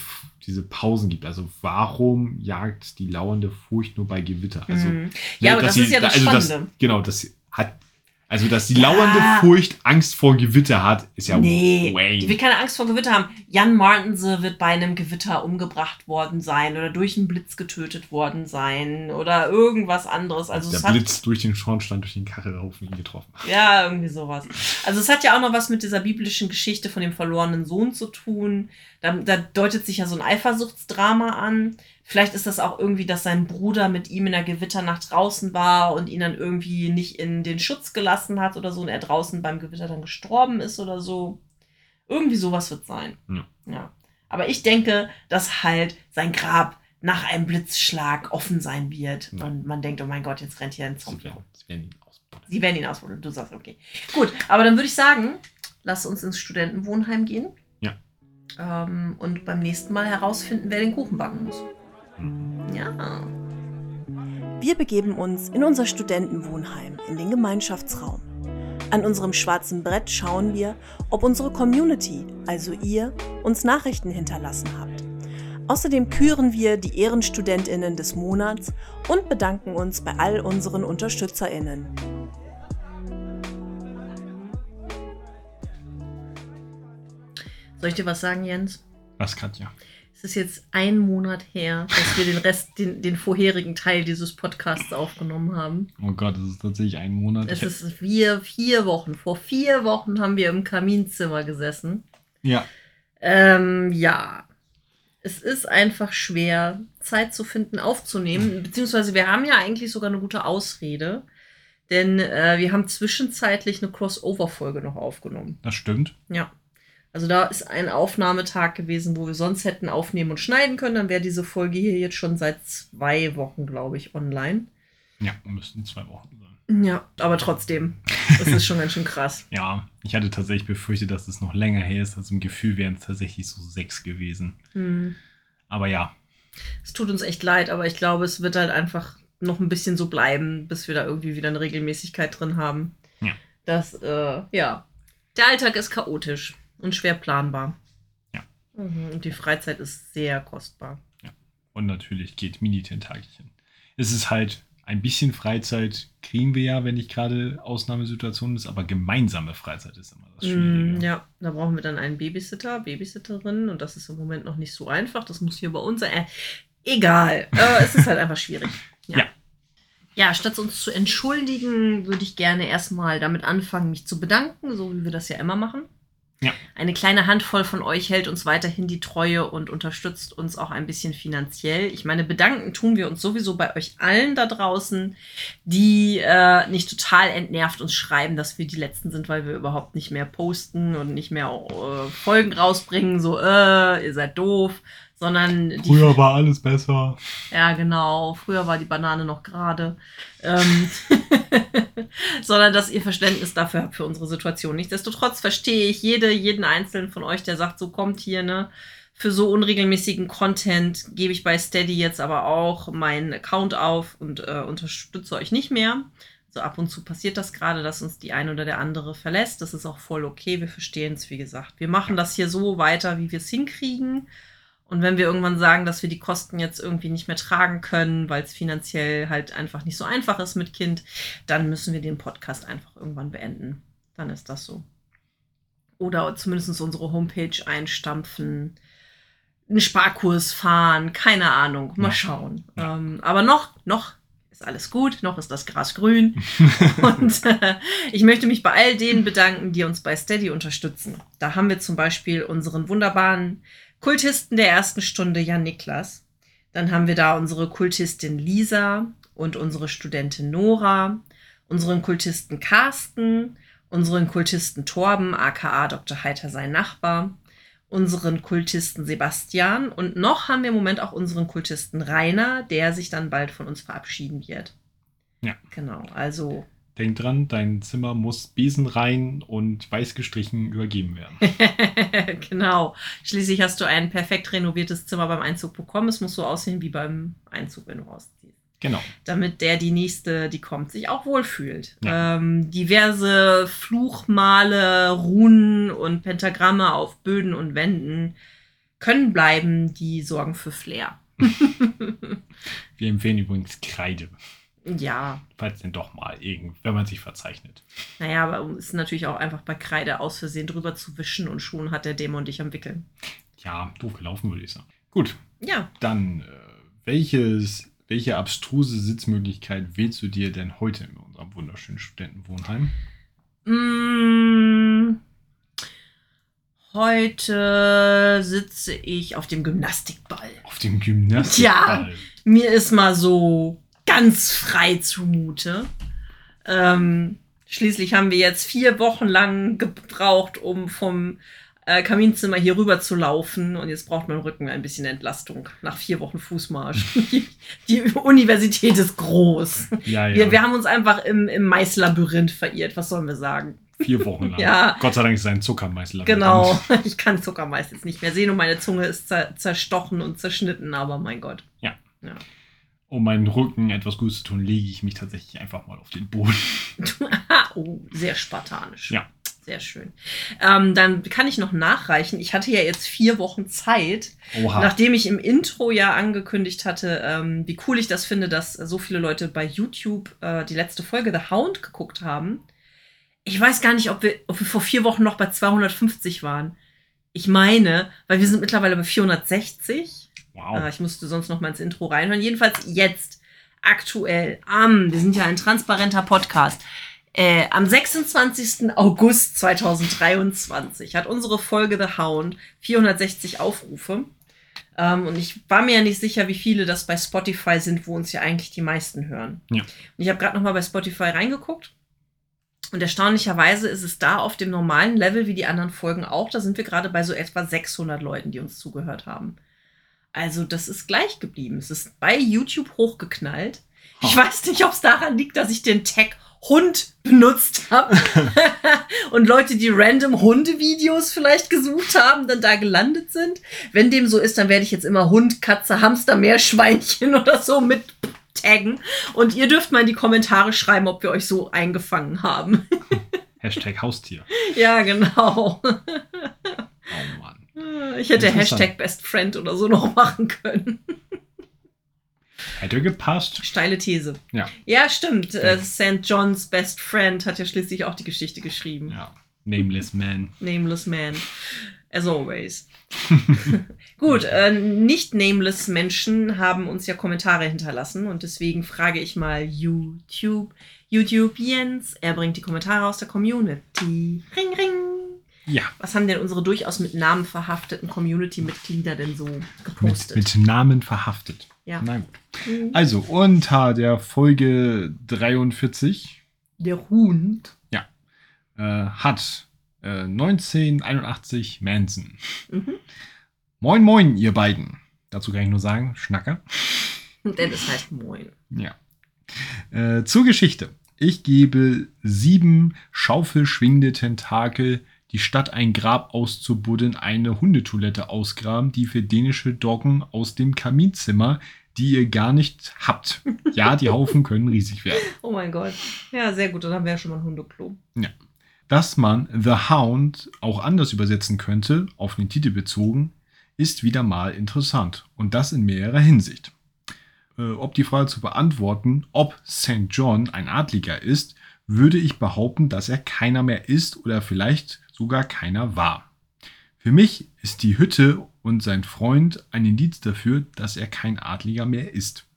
diese Pausen gibt. Also warum jagt die lauernde Furcht nur bei Gewitter? Also, Mhm. Ja, aber dass das sie- ist ja das also das, Spannende. Genau, das hat. Also, dass die Ja. lauernde Furcht Angst vor Gewitter hat, ist ja nee, die Wayne. will keine Angst vor Gewitter haben. Jan Martense wird bei einem Gewitter umgebracht worden sein oder durch einen Blitz getötet worden sein oder irgendwas anderes. Also der es hat Blitz durch den Schornstein, durch den Kachelhaufen ihn getroffen. Ja, irgendwie sowas. Also es hat ja auch noch was mit dieser biblischen Geschichte von dem verlorenen Sohn zu tun. Da, da deutet sich ja so ein Eifersuchtsdrama an. Vielleicht ist das auch irgendwie, dass sein Bruder mit ihm in der Gewitternacht draußen war und ihn dann irgendwie nicht in den Schutz gelassen hat oder so und er draußen beim Gewitter dann gestorben ist oder so. Irgendwie sowas wird sein. Ja. ja. Aber ich denke, dass halt sein Grab nach einem Blitzschlag offen sein wird. Ja. Und man denkt, oh mein Gott, jetzt rennt hier ein Zombie. sie werden ihn ausbauen. Sie werden ihn ausprobieren. Du sagst, okay. Gut, aber dann würde ich sagen, lass uns ins Studentenwohnheim gehen. Ja. Ähm, und beim nächsten Mal herausfinden, wer den Kuchen backen muss. Ja. Wir begeben uns in unser Studentenwohnheim, in den Gemeinschaftsraum. An unserem schwarzen Brett schauen wir, ob unsere Community, also ihr, uns Nachrichten hinterlassen habt. Außerdem küren wir die Ehrenstudentinnen des Monats und bedanken uns bei all unseren Unterstützerinnen. Soll ich dir was sagen, Jens? Was, Katja? Es ist jetzt ein Monat her, dass wir den Rest, den, den vorherigen Teil dieses Podcasts aufgenommen haben. Oh Gott, es ist tatsächlich ein Monat. Es Ich- ist vier, vier Wochen. Vor vier Wochen haben wir im Kaminzimmer gesessen. ja, Ähm, ja. Es ist einfach schwer, Zeit zu finden, aufzunehmen. Beziehungsweise wir haben ja eigentlich sogar eine gute Ausrede. Denn äh, wir haben zwischenzeitlich eine Crossover-Folge noch aufgenommen. das stimmt. Ja. Also da ist ein Aufnahmetag gewesen, wo wir sonst hätten aufnehmen und schneiden können. Dann wäre diese Folge hier jetzt schon seit zwei Wochen, glaube ich, online. Ja, müssten zwei Wochen sein. Ja, aber trotzdem, das ist schon ganz schön krass. Ja, ich hatte tatsächlich befürchtet, dass es noch länger her ist. Also im Gefühl wären es tatsächlich so sechs gewesen. Hm. Aber ja, Es tut uns echt leid, aber ich glaube, es wird halt einfach noch ein bisschen so bleiben, bis wir da irgendwie wieder eine Regelmäßigkeit drin haben. Ja. Das, äh, ja. Der Alltag ist chaotisch und schwer planbar. Ja. Mhm, Und die Freizeit ist sehr kostbar. und natürlich geht Mini-Tentakelchen. Es ist halt ein bisschen Freizeit kriegen wir ja, wenn nicht gerade Ausnahmesituation ist, aber gemeinsame Freizeit ist immer das Schwierige. Mm, ja, da brauchen wir dann einen Babysitter, Babysitterin und das ist im Moment noch nicht so einfach. Das muss hier bei uns sein. Äh, egal, äh, es ist halt einfach schwierig. Ja. Ja. Ja, statt uns zu entschuldigen, würde ich gerne erstmal damit anfangen, mich zu bedanken, so wie wir das ja immer machen. Ja. Eine kleine Handvoll von euch hält uns weiterhin die Treue und unterstützt uns auch ein bisschen finanziell. Ich meine, bedanken tun wir uns sowieso bei euch allen da draußen, die äh, nicht total entnervt uns schreiben, dass wir die Letzten sind, weil wir überhaupt nicht mehr posten und nicht mehr äh, Folgen rausbringen, so, äh, ihr seid doof, sondern Früher war alles besser. ja, genau. Früher war die Banane noch gerade. Ähm, sondern dass ihr Verständnis dafür habt für unsere Situation. Nichtsdestotrotz verstehe ich jede, jeden einzelnen von euch, der sagt, so kommt hier, ne? Für so unregelmäßigen Content gebe ich bei Steady jetzt aber auch meinen Account auf und äh, unterstütze euch nicht mehr. So ab und zu passiert das gerade, dass uns die eine oder der andere verlässt. Das ist auch voll okay. Wir verstehen es, wie gesagt. Wir machen das hier so weiter, wie wir es hinkriegen. Und wenn wir irgendwann sagen, dass wir die Kosten jetzt irgendwie nicht mehr tragen können, weil es finanziell halt einfach nicht so einfach ist mit Kind, dann müssen wir den Podcast einfach irgendwann beenden. Dann ist das so. Oder zumindest unsere Homepage einstampfen, einen Sparkurs fahren, keine Ahnung, mal Ja. schauen. Ähm, aber noch, noch ist alles gut, noch ist das Gras grün. Und äh, ich möchte mich bei all denen bedanken, die uns bei Steady unterstützen. Da haben wir zum Beispiel unseren wunderbaren Kultisten der ersten Stunde, Jan Niklas. Dann haben wir da unsere Kultistin Lisa und unsere Studentin Nora, unseren Kultisten Carsten, unseren Kultisten Torben, aka Dr. Heiter sein Nachbar, unseren Kultisten Sebastian und noch haben wir im Moment auch unseren Kultisten Rainer, der sich dann bald von uns verabschieden wird. Ja. Genau, also Denk dran, dein Zimmer muss besenrein und weiß gestrichen übergeben werden. genau. Schließlich hast du ein perfekt renoviertes Zimmer beim Einzug bekommen. Es muss so aussehen wie beim Einzug, wenn du rausziehst. Genau. Damit der, die nächste, die kommt, sich auch wohlfühlt. Ja. Ähm, diverse Fluchmale, Runen und Pentagramme auf Böden und Wänden können bleiben, die sorgen für Flair. Wir empfehlen übrigens Kreide. Ja, Falls denn doch mal irgend, wenn man sich verzeichnet. naja, aber es ist natürlich auch einfach bei Kreide aus Versehen drüber zu wischen und schon hat der Dämon dich am Wickeln. Ja, doof gelaufen, würde ich sagen. Gut, Ja, dann, äh, welches, welche abstruse Sitzmöglichkeit wählst du dir denn heute in unserem wunderschönen Studentenwohnheim? Mm, Heute sitze ich auf dem Gymnastikball. Auf dem Gymnastikball. Mir ist mal so ganz frei zumute. Ähm, schließlich haben wir jetzt vier Wochen lang gebraucht, um vom äh, Kaminzimmer hier rüber zu laufen. Und jetzt braucht mein Rücken ein bisschen Entlastung nach vier Wochen Fußmarsch. die, die Universität ist groß. Ja, ja. Wir, wir haben uns einfach im, im Maislabyrinth verirrt. Was sollen wir sagen? Vier Wochen lang. Ja. Gott sei Dank ist ein Zuckermeißel. Genau. Ich kann Zucker meistens nicht mehr sehen und meine Zunge ist zer zerstochen und zerschnitten, aber mein Gott. Ja. ja. Um meinen Rücken etwas Gutes zu tun, lege ich mich tatsächlich einfach mal auf den Boden. oh, sehr spartanisch. Ja. Sehr schön. Ähm, dann kann ich noch nachreichen. Ich hatte ja jetzt vier Wochen Zeit, Oha. nachdem ich im Intro ja angekündigt hatte, ähm, wie cool ich das finde, dass so viele Leute bei YouTube äh, die letzte Folge The Hound geguckt haben. Ich weiß gar nicht, ob wir, ob wir vor vier Wochen noch bei 250 waren. Ich meine, weil wir sind mittlerweile bei 460. wow. Äh, ich musste sonst noch mal ins Intro reinhören. Jedenfalls jetzt, aktuell, am, wir sind ja ein transparenter Podcast, äh, am 26. August 2023 hat unsere Folge The Hound 460 Aufrufe. Ähm, und ich war mir ja nicht sicher, wie viele das bei Spotify sind, wo uns ja eigentlich die meisten hören. Ja. Und ich habe gerade noch mal bei Spotify reingeguckt. Und erstaunlicherweise ist es da auf dem normalen Level wie die anderen Folgen auch. Da sind wir gerade bei so etwa 600 Leuten, die uns zugehört haben. Also das ist gleich geblieben. Es ist bei YouTube hochgeknallt. Ich weiß nicht, ob es daran liegt, dass ich den Tag Hund benutzt habe und Leute, die random Hundevideos vielleicht gesucht haben, dann da gelandet sind. Wenn dem so ist, dann werde ich jetzt immer Hund, Katze, Hamster, Meerschweinchen oder so mit taggen. Und ihr dürft mal in die Kommentare schreiben, ob wir euch so eingefangen haben. Hashtag Haustier. ja, genau. Oh Mann. Ich hätte. Hashtag Best Friend oder so noch machen können. Ja, Hätte gepasst. Steile These. Ja. Ja, stimmt. Äh, St. John's Best Friend hat ja schließlich auch die Geschichte geschrieben. Ja. Nameless Man. Nameless Man. As always. Gut, äh, nicht nameless Menschen haben uns ja Kommentare hinterlassen und deswegen frage ich mal YouTube. YouTube Jens, er bringt die Kommentare aus der Community. Ring, ring. Ja. Was haben denn unsere durchaus mit Namen verhafteten Community-Mitglieder denn so gepostet? Mit, mit Namen verhaftet. Ja. Na gut. Mhm. Also, unter der Folge 43 Der Hund. äh, hat äh, 1981 Manson. Mhm. Moin, moin, ihr beiden. Dazu kann ich nur sagen, Schnacker. Denn es heißt Moin. Ja. Äh, zur Geschichte. Ich gebe sieben schaufelschwingende Tentakel, die statt ein Grab auszubuddeln eine Hundetoilette ausgraben, die für dänische Doggen aus dem Kaminzimmer, die ihr gar nicht habt. Ja, die Haufen können riesig werden. Oh mein Gott. Ja, sehr gut. Dann haben wir ja schon mal ein Hundeklo. Dass man The Hound auch anders übersetzen könnte, auf den Titel bezogen, ist wieder mal interessant. Und das in mehrerer Hinsicht. Äh, ob die Frage zu beantworten, ob St. John ein Adliger ist, würde ich behaupten, dass er keiner mehr ist oder vielleicht sogar keiner war. Für mich ist die Hütte und sein Freund ein Indiz dafür, dass er kein Adliger mehr ist.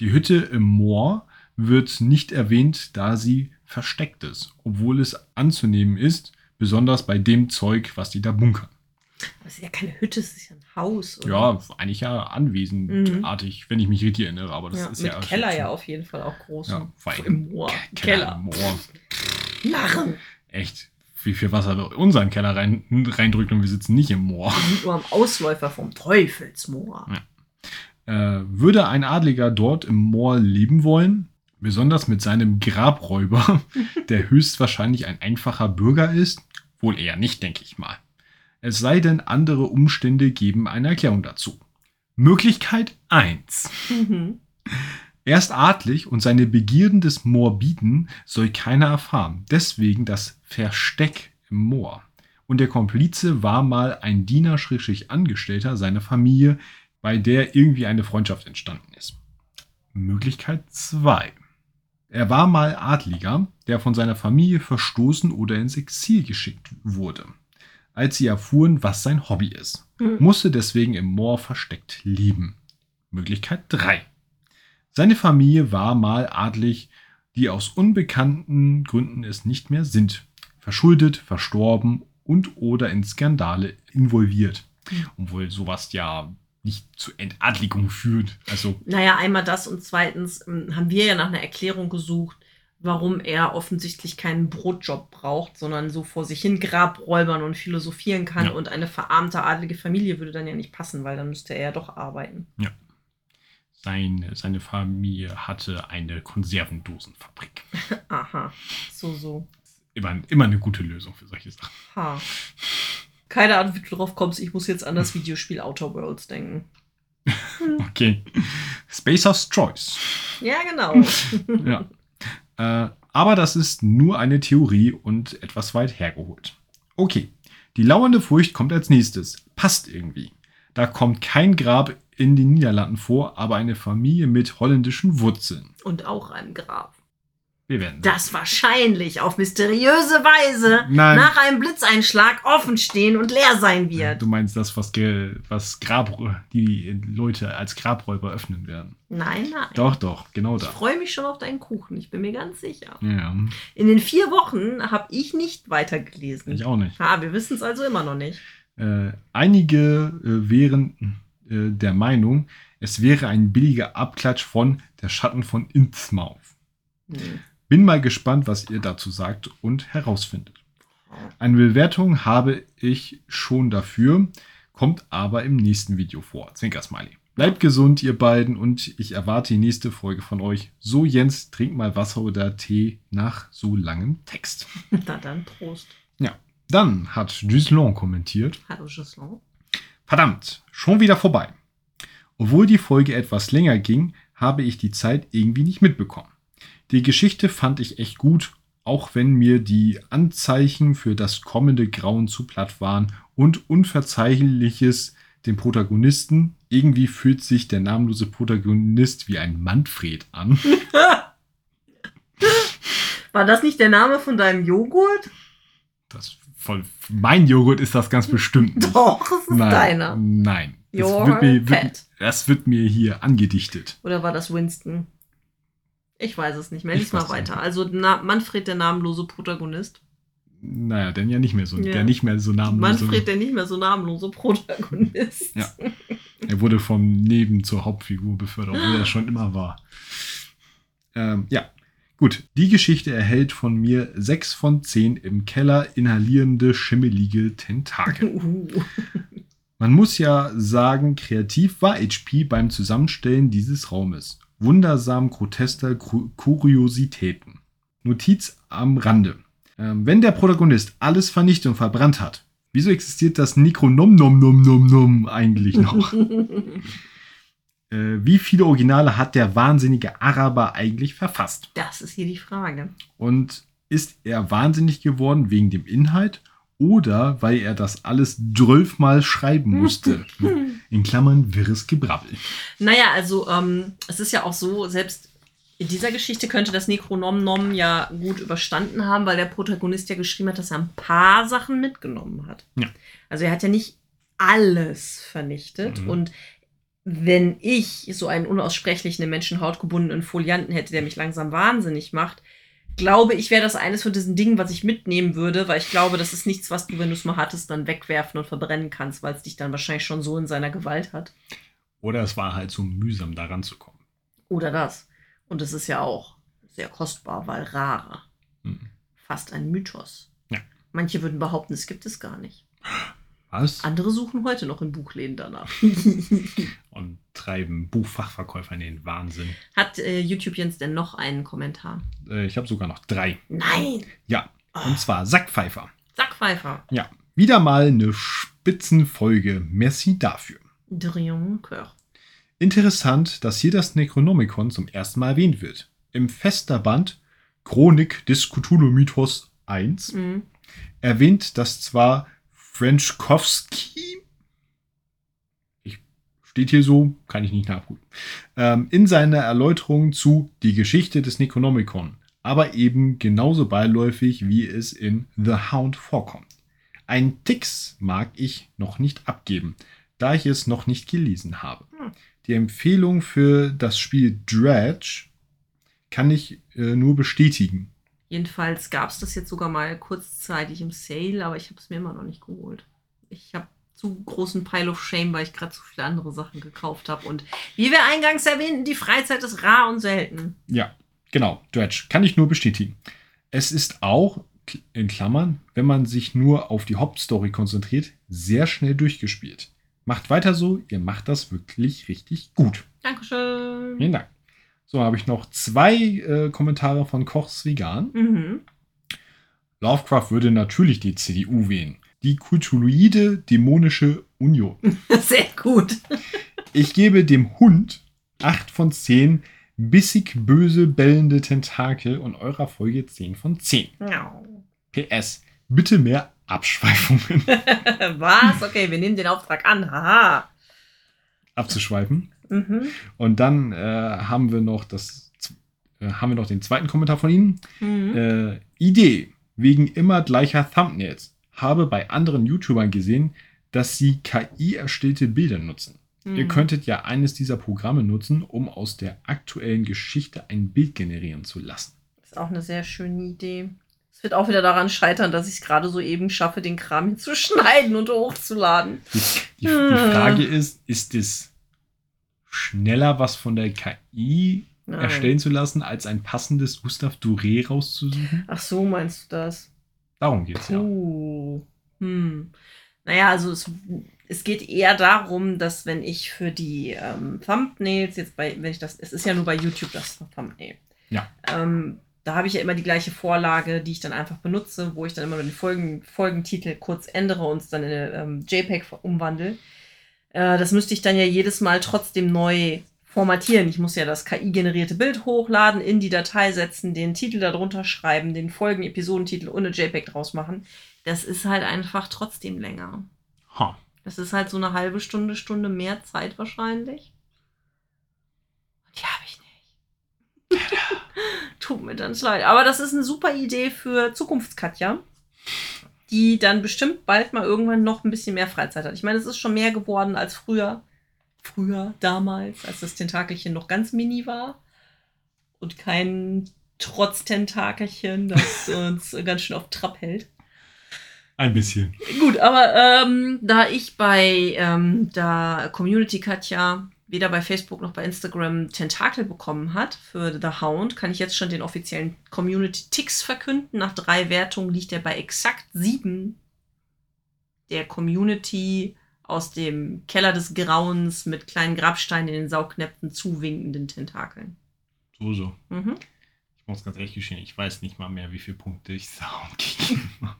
Die Hütte im Moor wird nicht erwähnt, da sie versteckt ist, obwohl es anzunehmen ist, besonders bei dem Zeug, was die da bunkern. Das ist ja keine Hütte, es ist ja ein Haus. oder? Ja, eigentlich ja anwesendartig, wenn ich mich richtig erinnere, aber das ja, ist mit ja Keller ja auf jeden Fall auch groß. Ja, vor allem Im Moor. Ke- Keller. im Moor. Narren. Echt, wie viel Wasser wir in unseren Keller rein, reindrückt und wir sitzen nicht im Moor. Wir sind nur am Ausläufer vom Teufelsmoor. Äh, würde ein Adliger dort im Moor leben wollen, besonders mit seinem Grabräuber, der höchstwahrscheinlich ein einfacher Bürger ist? Wohl eher nicht, denke ich mal. Es sei denn, andere Umstände geben eine Erklärung dazu. Möglichkeit 1. Mhm. Er ist adlig und seine Begierden des Morbiden soll keiner erfahren. Deswegen das Versteck im Moor. Und der Komplize war mal ein Diener schrägstrich Angestellter seiner Familie, bei der irgendwie eine Freundschaft entstanden ist. Möglichkeit 2. Er war mal Adliger, der von seiner Familie verstoßen oder ins Exil geschickt wurde. Als sie erfuhren, was sein Hobby ist, Mhm. musste deswegen im Moor versteckt leben. Möglichkeit 3. Seine Familie war mal adlig, die aus unbekannten Gründen es nicht mehr sind. Verschuldet, verstorben und oder in Skandale involviert. Obwohl sowas ja nicht zu Entadligung führt. Also, Naja, einmal das und zweitens ähm, haben wir ja nach einer Erklärung gesucht, warum er offensichtlich keinen Brotjob braucht, sondern so vor sich hin Grabräubern und philosophieren kann. Ja. Und eine verarmte adlige Familie würde dann ja nicht passen, weil dann müsste er ja doch arbeiten. Seine, seine Familie hatte eine Konservendosenfabrik. Aha, so, so. Immer, immer eine gute Lösung für solche Sachen. Ha. Keine Ahnung, wie du drauf kommst. Ich muss jetzt an das Videospiel Outer Worlds denken. Okay. Spacer's Choice. Ja, genau. ja. Äh, aber das ist nur eine Theorie und etwas weit hergeholt. Okay, die lauernde Furcht kommt als nächstes. Passt irgendwie. Da kommt kein Grab in den Niederlanden vor, aber eine Familie mit holländischen Wurzeln. Und auch ein Grab. Wir werden Das wahrscheinlich auf mysteriöse Weise Nein. nach einem Blitzeinschlag offen stehen und leer sein wird. Du meinst das, was, was Grab die Leute als Grabräuber öffnen werden. Nein, nein. Doch, doch, genau Ich da. freue mich schon auf deinen Kuchen, ich bin mir ganz sicher. Ja, In den vier Wochen habe ich nicht weitergelesen. ich auch nicht. Ah, wir wissen es also immer noch nicht. Äh, einige äh, wären äh, der Meinung, es wäre ein billiger Abklatsch von Der Schatten von Innsmouth. Hm. Bin mal gespannt, was ihr dazu sagt und herausfindet. Eine Bewertung habe ich schon dafür, kommt aber im nächsten Video vor. Zwinker Smiley. Bleibt gesund, ihr beiden, und ich erwarte die nächste Folge von euch. So, Jens, trink mal Wasser oder Tee nach so langem Text. Na dann, Prost. Ja, dann hat Gislon kommentiert. Hallo, Gislon. Verdammt, schon wieder vorbei. Obwohl die Folge etwas länger ging, habe ich die Zeit irgendwie nicht mitbekommen. Die Geschichte fand ich echt gut, auch wenn mir die Anzeichen für das kommende Grauen zu platt waren und Unverzeihliches den Protagonisten, irgendwie fühlt sich der namenlose Protagonist wie ein Manfred an. War das nicht der Name von deinem Joghurt? Das von mein Joghurt ist das ganz bestimmt nicht. Doch, das ist nein, deiner. Nein. Das Your wird, mir, wird, das wird mir hier angedichtet. Oder war das Winston? Ich weiß es nicht mehr. Lies mal weiter. nicht. Also Na Manfred, der namenlose Protagonist. Naja, denn ja nicht mehr so. Ja. Der nicht mehr so namenlos. Manfred, der nicht mehr so namenlose Protagonist. Ja. Er wurde vom Neben zur Hauptfigur befördert, obwohl er schon immer war. Ähm, ja, gut. Die Geschichte erhält von mir 6 von 10 im Keller inhalierende, schimmelige Tentakel. Uh. Man muss ja sagen, kreativ war HP beim Zusammenstellen dieses Raumes. Wundersam grotesker Ku- Kuriositäten. Notiz am Rande. Ähm, wenn der Protagonist alles vernichtet und verbrannt hat, wieso existiert das Necronom nom nom nom nom eigentlich noch? äh, wie viele Originale hat der wahnsinnige Araber eigentlich verfasst? Das ist hier die Frage. Und ist er wahnsinnig geworden wegen dem Inhalt oder weil er das alles zwölfmal schreiben musste? In Klammern wirres Gebrabbel. Naja, also ähm, es ist ja auch so, selbst in dieser Geschichte könnte das Necronom ja gut überstanden haben, weil der Protagonist ja geschrieben hat, dass er ein paar Sachen mitgenommen hat. Ja. Also er hat ja nicht alles vernichtet Mhm. und wenn ich so einen unaussprechlichen in Menschenhaut gebundenen Folianten hätte, der mich langsam wahnsinnig macht, glaube ich, wäre das eines von diesen Dingen, was ich mitnehmen würde, weil ich glaube, das ist nichts, was du, wenn du es mal hattest, dann wegwerfen und verbrennen kannst, weil es dich dann wahrscheinlich schon so in seiner Gewalt hat. Oder es war halt so mühsam, daran zu kommen. Oder das. Und es ist ja auch sehr kostbar, weil rar. Hm. Fast ein Mythos. Ja. Manche würden behaupten, es gibt es gar nicht. Was? Andere suchen heute noch in Buchläden danach. Und treiben Buchfachverkäufer in den Wahnsinn. Hat äh, YouTube Jens denn noch einen Kommentar? Äh, ich habe sogar noch drei. Nein! Ja, und zwar Sackpfeifer. Sackpfeifer. Ja, wieder mal eine Spitzenfolge. Merci dafür. Drion Coeur. Interessant, dass hier das Necronomicon zum ersten Mal erwähnt wird. Im Festerband Chronik des Cthulhu-Mythos 1 Mhm. erwähnt das zwar Frenchkowski, steht hier so, kann ich nicht nachprüfen, ähm, in seiner Erläuterung zu Die Geschichte des Necronomicon, aber eben genauso beiläufig, wie es in The Hound vorkommt. Ein Tix mag ich noch nicht abgeben, da ich es noch nicht gelesen habe. Die Empfehlung für das Spiel Dredge kann ich äh, nur bestätigen. Jedenfalls gab es das jetzt sogar mal kurzzeitig im Sale, aber ich habe es mir immer noch nicht geholt. Ich habe zu großen Pile of Shame, weil ich gerade zu viele andere Sachen gekauft habe. Und wie wir eingangs erwähnten, die Freizeit ist rar und selten. Ja, genau, Dredge. Kann ich nur bestätigen. Es ist auch, in Klammern, wenn man sich nur auf die Hauptstory konzentriert, sehr schnell durchgespielt. Macht weiter so, ihr macht das wirklich richtig gut. Dankeschön. Vielen Dank. So, habe ich noch zwei äh, Kommentare von Kochs Vegan. Mhm. Lovecraft würde natürlich die CDU wählen. Die Kultuloide Dämonische Union. Sehr gut. Ich gebe dem Hund 8 von 10 bissig böse bellende Tentakel und eurer Folge 10 von 10. Ja. PS, bitte mehr Abschweifungen Was? Okay, wir nehmen den Auftrag an. Haha. abzuschweifen. Mhm. Und dann äh, haben wir noch das äh, haben wir noch den zweiten Kommentar von Ihnen. Mhm. Äh, Idee wegen immer gleicher Thumbnails. Habe bei anderen YouTubern gesehen, dass sie KI erstellte Bilder nutzen. Ihr Mhm. könntet ja eines dieser Programme nutzen, um aus der aktuellen Geschichte ein Bild generieren zu lassen. Ist auch eine sehr schöne Idee. Es wird auch wieder daran scheitern, dass ich es gerade so eben schaffe, den Kram hier zu schneiden und hochzuladen. Die, die, die Hm. Frage ist, ist es schneller, was von der KI Nein. erstellen zu lassen, als ein passendes Gustav Duré rauszusuchen? Ach so, meinst du das? Darum geht es ja. Hm. Naja, also es, es geht eher darum, dass wenn ich für die ähm, Thumbnails jetzt bei, wenn ich das, es ist ja nur bei YouTube das Thumbnail. Ja. Ähm, da habe ich ja immer die gleiche Vorlage, die ich dann einfach benutze, wo ich dann immer den Folgen, Folgentitel kurz ändere und es dann in eine ähm, JPEG umwandle. Äh, das müsste ich dann ja jedes Mal trotzdem neu formatieren. Ich muss ja das KI-generierte Bild hochladen, in die Datei setzen, den Titel darunter schreiben, den Folgen-Episodentitel und eine JPEG draus machen. Das ist halt einfach trotzdem länger. Ha. Es ist halt so eine halbe Stunde, Stunde mehr Zeit wahrscheinlich. Und die habe ich nicht. Tut mir dann leid. Aber das ist eine super Idee für Zukunftskatja, die dann bestimmt bald mal irgendwann noch ein bisschen mehr Freizeit hat. Ich meine, es ist schon mehr geworden als früher. Früher, damals, als das Tentakelchen noch ganz mini war. Und kein Trotz-Tentakelchen, das uns ganz schön auf Trab hält. Ein bisschen. Gut, aber ähm, da ich bei ähm, der Community Katja weder bei Facebook noch bei Instagram Tentakel bekommen hat für The Hound, kann ich jetzt schon den offiziellen Community Ticks verkünden. Nach drei Wertungen liegt er bei exakt sieben der Community aus dem Keller des Grauens mit kleinen Grabsteinen in den Saugnäpfen zuwinkenden Tentakeln. So, so. Mhm. Ich muss ganz ehrlich gestehen, ich weiß nicht mal mehr, wie viele Punkte ich Sound gegeben habe.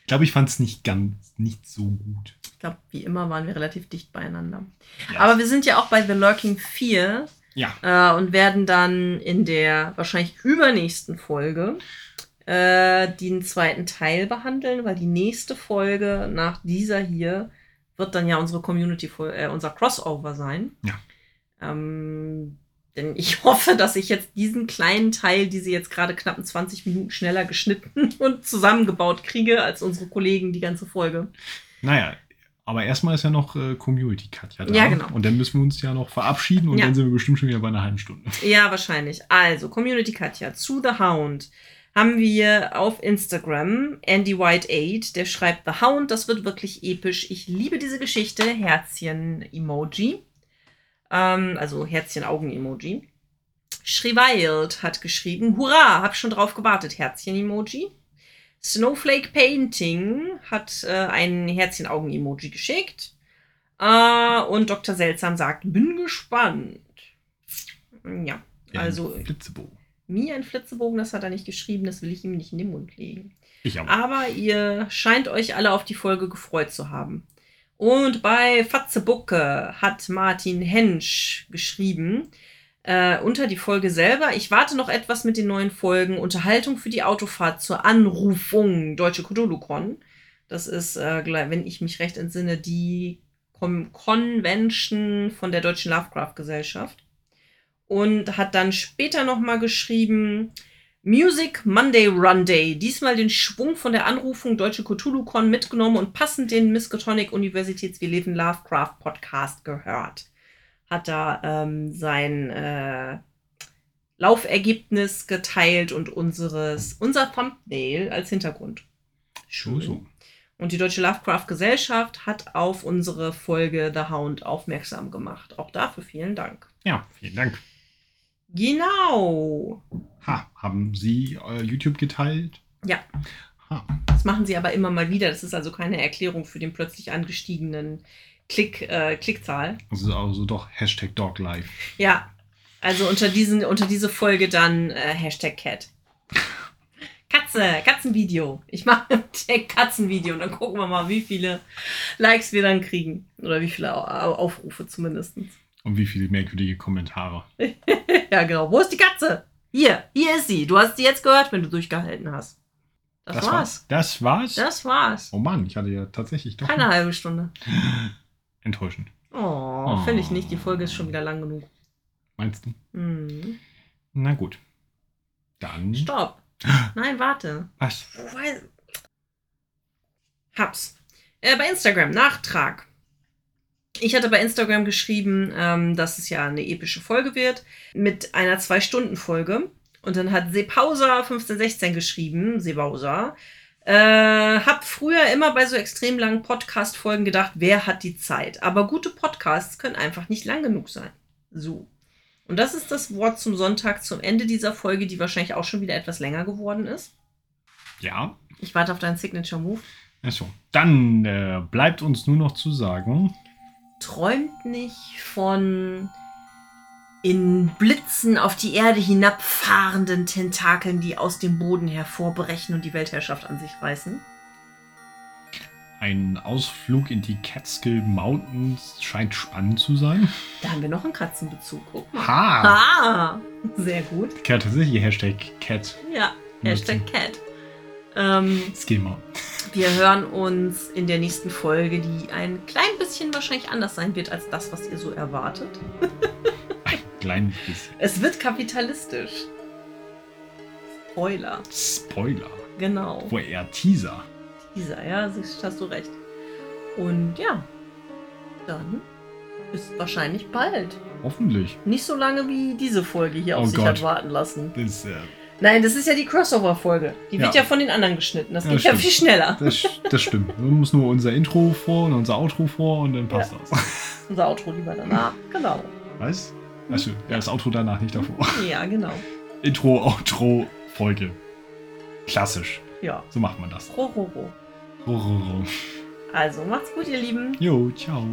Ich glaube, ich fand es nicht ganz, nicht so gut. Ich glaube, wie immer waren wir relativ dicht beieinander. Ja. Aber wir sind ja auch bei The Lurking 4 ja, äh, und werden dann in der wahrscheinlich übernächsten Folge äh, den zweiten Teil behandeln, weil die nächste Folge nach dieser hier wird dann ja unsere Community, äh, unser Crossover sein. Ja. Ähm, denn ich hoffe, dass ich jetzt diesen kleinen Teil, diese jetzt gerade knappen 20 Minuten schneller geschnitten und zusammengebaut kriege als unsere Kollegen die ganze Folge. naja. Aber erstmal ist ja noch äh, Community Cut ja da. Ja, genau. Und dann müssen wir uns ja noch verabschieden und Ja. dann sind wir bestimmt schon wieder bei einer halben Stunde. Ja, wahrscheinlich. Also, Community Katja, zu The Hound haben wir auf Instagram Andy White 8, der schreibt The Hound, das wird wirklich episch. Ich liebe diese Geschichte. Herzchen-Emoji. Ähm, also Herzchen-Augen-Emoji. Shriwild hat geschrieben, Hurra, hab schon drauf gewartet, Herzchen-Emoji. Snowflake Painting hat äh, ein Herzchen-Augen-Emoji geschickt. Äh, und Dr. Seltsam sagt, bin gespannt. Ja, also Ein Flitzebogen. mir ein Flitzebogen, das hat er nicht geschrieben, das will ich ihm nicht in den Mund legen. Ich aber. Aber ihr scheint euch alle auf die Folge gefreut zu haben. Und bei Fatzebucke hat Martin Hensch geschrieben, äh, unter die Folge selber, ich warte noch etwas mit den neuen Folgen, Unterhaltung für die Autofahrt zur Anrufung, Deutsche Cthulhu-Con. Das ist, äh, wenn ich mich recht entsinne, die Con Convention von der Deutschen Lovecraft-Gesellschaft. Und hat dann später nochmal geschrieben, Music Monday Run Day. Diesmal den Schwung von der Anrufung Deutsche Cthulhu-Con mitgenommen und passend den Miskatonic Universitäts Wir leben Lovecraft Podcast gehört. Hat da ähm, sein äh, Laufergebnis geteilt und unseres, unser Thumbnail als Hintergrund. So, so. Und die Deutsche Lovecraft Gesellschaft hat auf unsere Folge The Hound aufmerksam gemacht. Auch dafür vielen Dank. Ja, vielen Dank. Genau. Ha, haben Sie äh, YouTube geteilt? Ja. Ha. Das machen sie aber immer mal wieder. Das ist also keine Erklärung für den plötzlich angestiegenen Klick, äh, Klickzahl. Das ist also doch Hashtag DogLife. Ja, also unter, diesen, unter diese Folge dann äh, Hashtag Cat. Katze, Katzenvideo. Ich mache ein Tag Katzenvideo und dann gucken wir mal, wie viele Likes wir dann kriegen. Oder wie viele Au- Au- Aufrufe zumindest. Und wie viele merkwürdige Kommentare. ja, genau. Wo ist die Katze? Hier, hier ist sie. Du hast sie jetzt gehört, wenn du durchgehalten hast. Das, war's. Das war's? Das war's. Oh Mann, ich hatte ja tatsächlich doch Keine halbe Stunde. enttäuschend. Oh, finde ich nicht. Die Folge ist schon wieder lang genug. Meinst du? Hm. Na gut. Dann. Stopp. Nein, warte. Was? Weiß- Hab's. Äh, bei Instagram, Nachtrag. Ich hatte bei Instagram geschrieben, ähm, dass es ja eine epische Folge wird mit einer Zwei-Stunden-Folge. Und dann hat Sepausa 1516 geschrieben, Sebausa, äh, hab früher immer bei so extrem langen Podcast-Folgen gedacht, wer hat die Zeit? Aber gute Podcasts können einfach nicht lang genug sein. So. Und das ist das Wort zum Sonntag, zum Ende dieser Folge, die wahrscheinlich auch schon wieder etwas länger geworden ist. Ja. Ich warte auf deinen Signature Move. Achso. Dann äh, bleibt uns nur noch zu sagen. Träumt nicht von in Blitzen auf die Erde hinabfahrenden Tentakeln, die aus dem Boden hervorbrechen und die Weltherrschaft an sich reißen. Ein Ausflug in die Catskill Mountains scheint spannend zu sein. Da haben wir noch einen Katzenbezug. Guck mal. Ha! Ah, sehr gut. Ja, tatsächlich Hashtag Cat. Ja, Hashtag Cat. Ähm, Skimmer. Wir hören uns in der nächsten Folge, die ein klein bisschen wahrscheinlich anders sein wird als das, was ihr so erwartet. Ein klein bisschen. Es wird kapitalistisch. Spoiler. Spoiler. Genau. Wo eher Teaser. Dieser, ja, hast du recht. Und ja, dann bis wahrscheinlich bald. Hoffentlich. Nicht so lange wie diese Folge hier Oh auf sich Gott. hat warten lassen. Das, äh, Nein, das ist ja die Crossover-Folge. Die wird Ja. ja von den anderen geschnitten. Das Ja, geht ja stimmt. viel schneller. das, das stimmt. Wir muss nur unser Intro vor und unser Outro vor und dann passt das. Unser Outro lieber danach. Genau. Was? Achso, ja, das Outro danach nicht davor. Ja, genau. Intro, Outro, Folge. Klassisch. Ja. So macht man das. Ro, ro, ro. Ro, ro, ro. Also, macht's gut, ihr Lieben. Jo, ciao.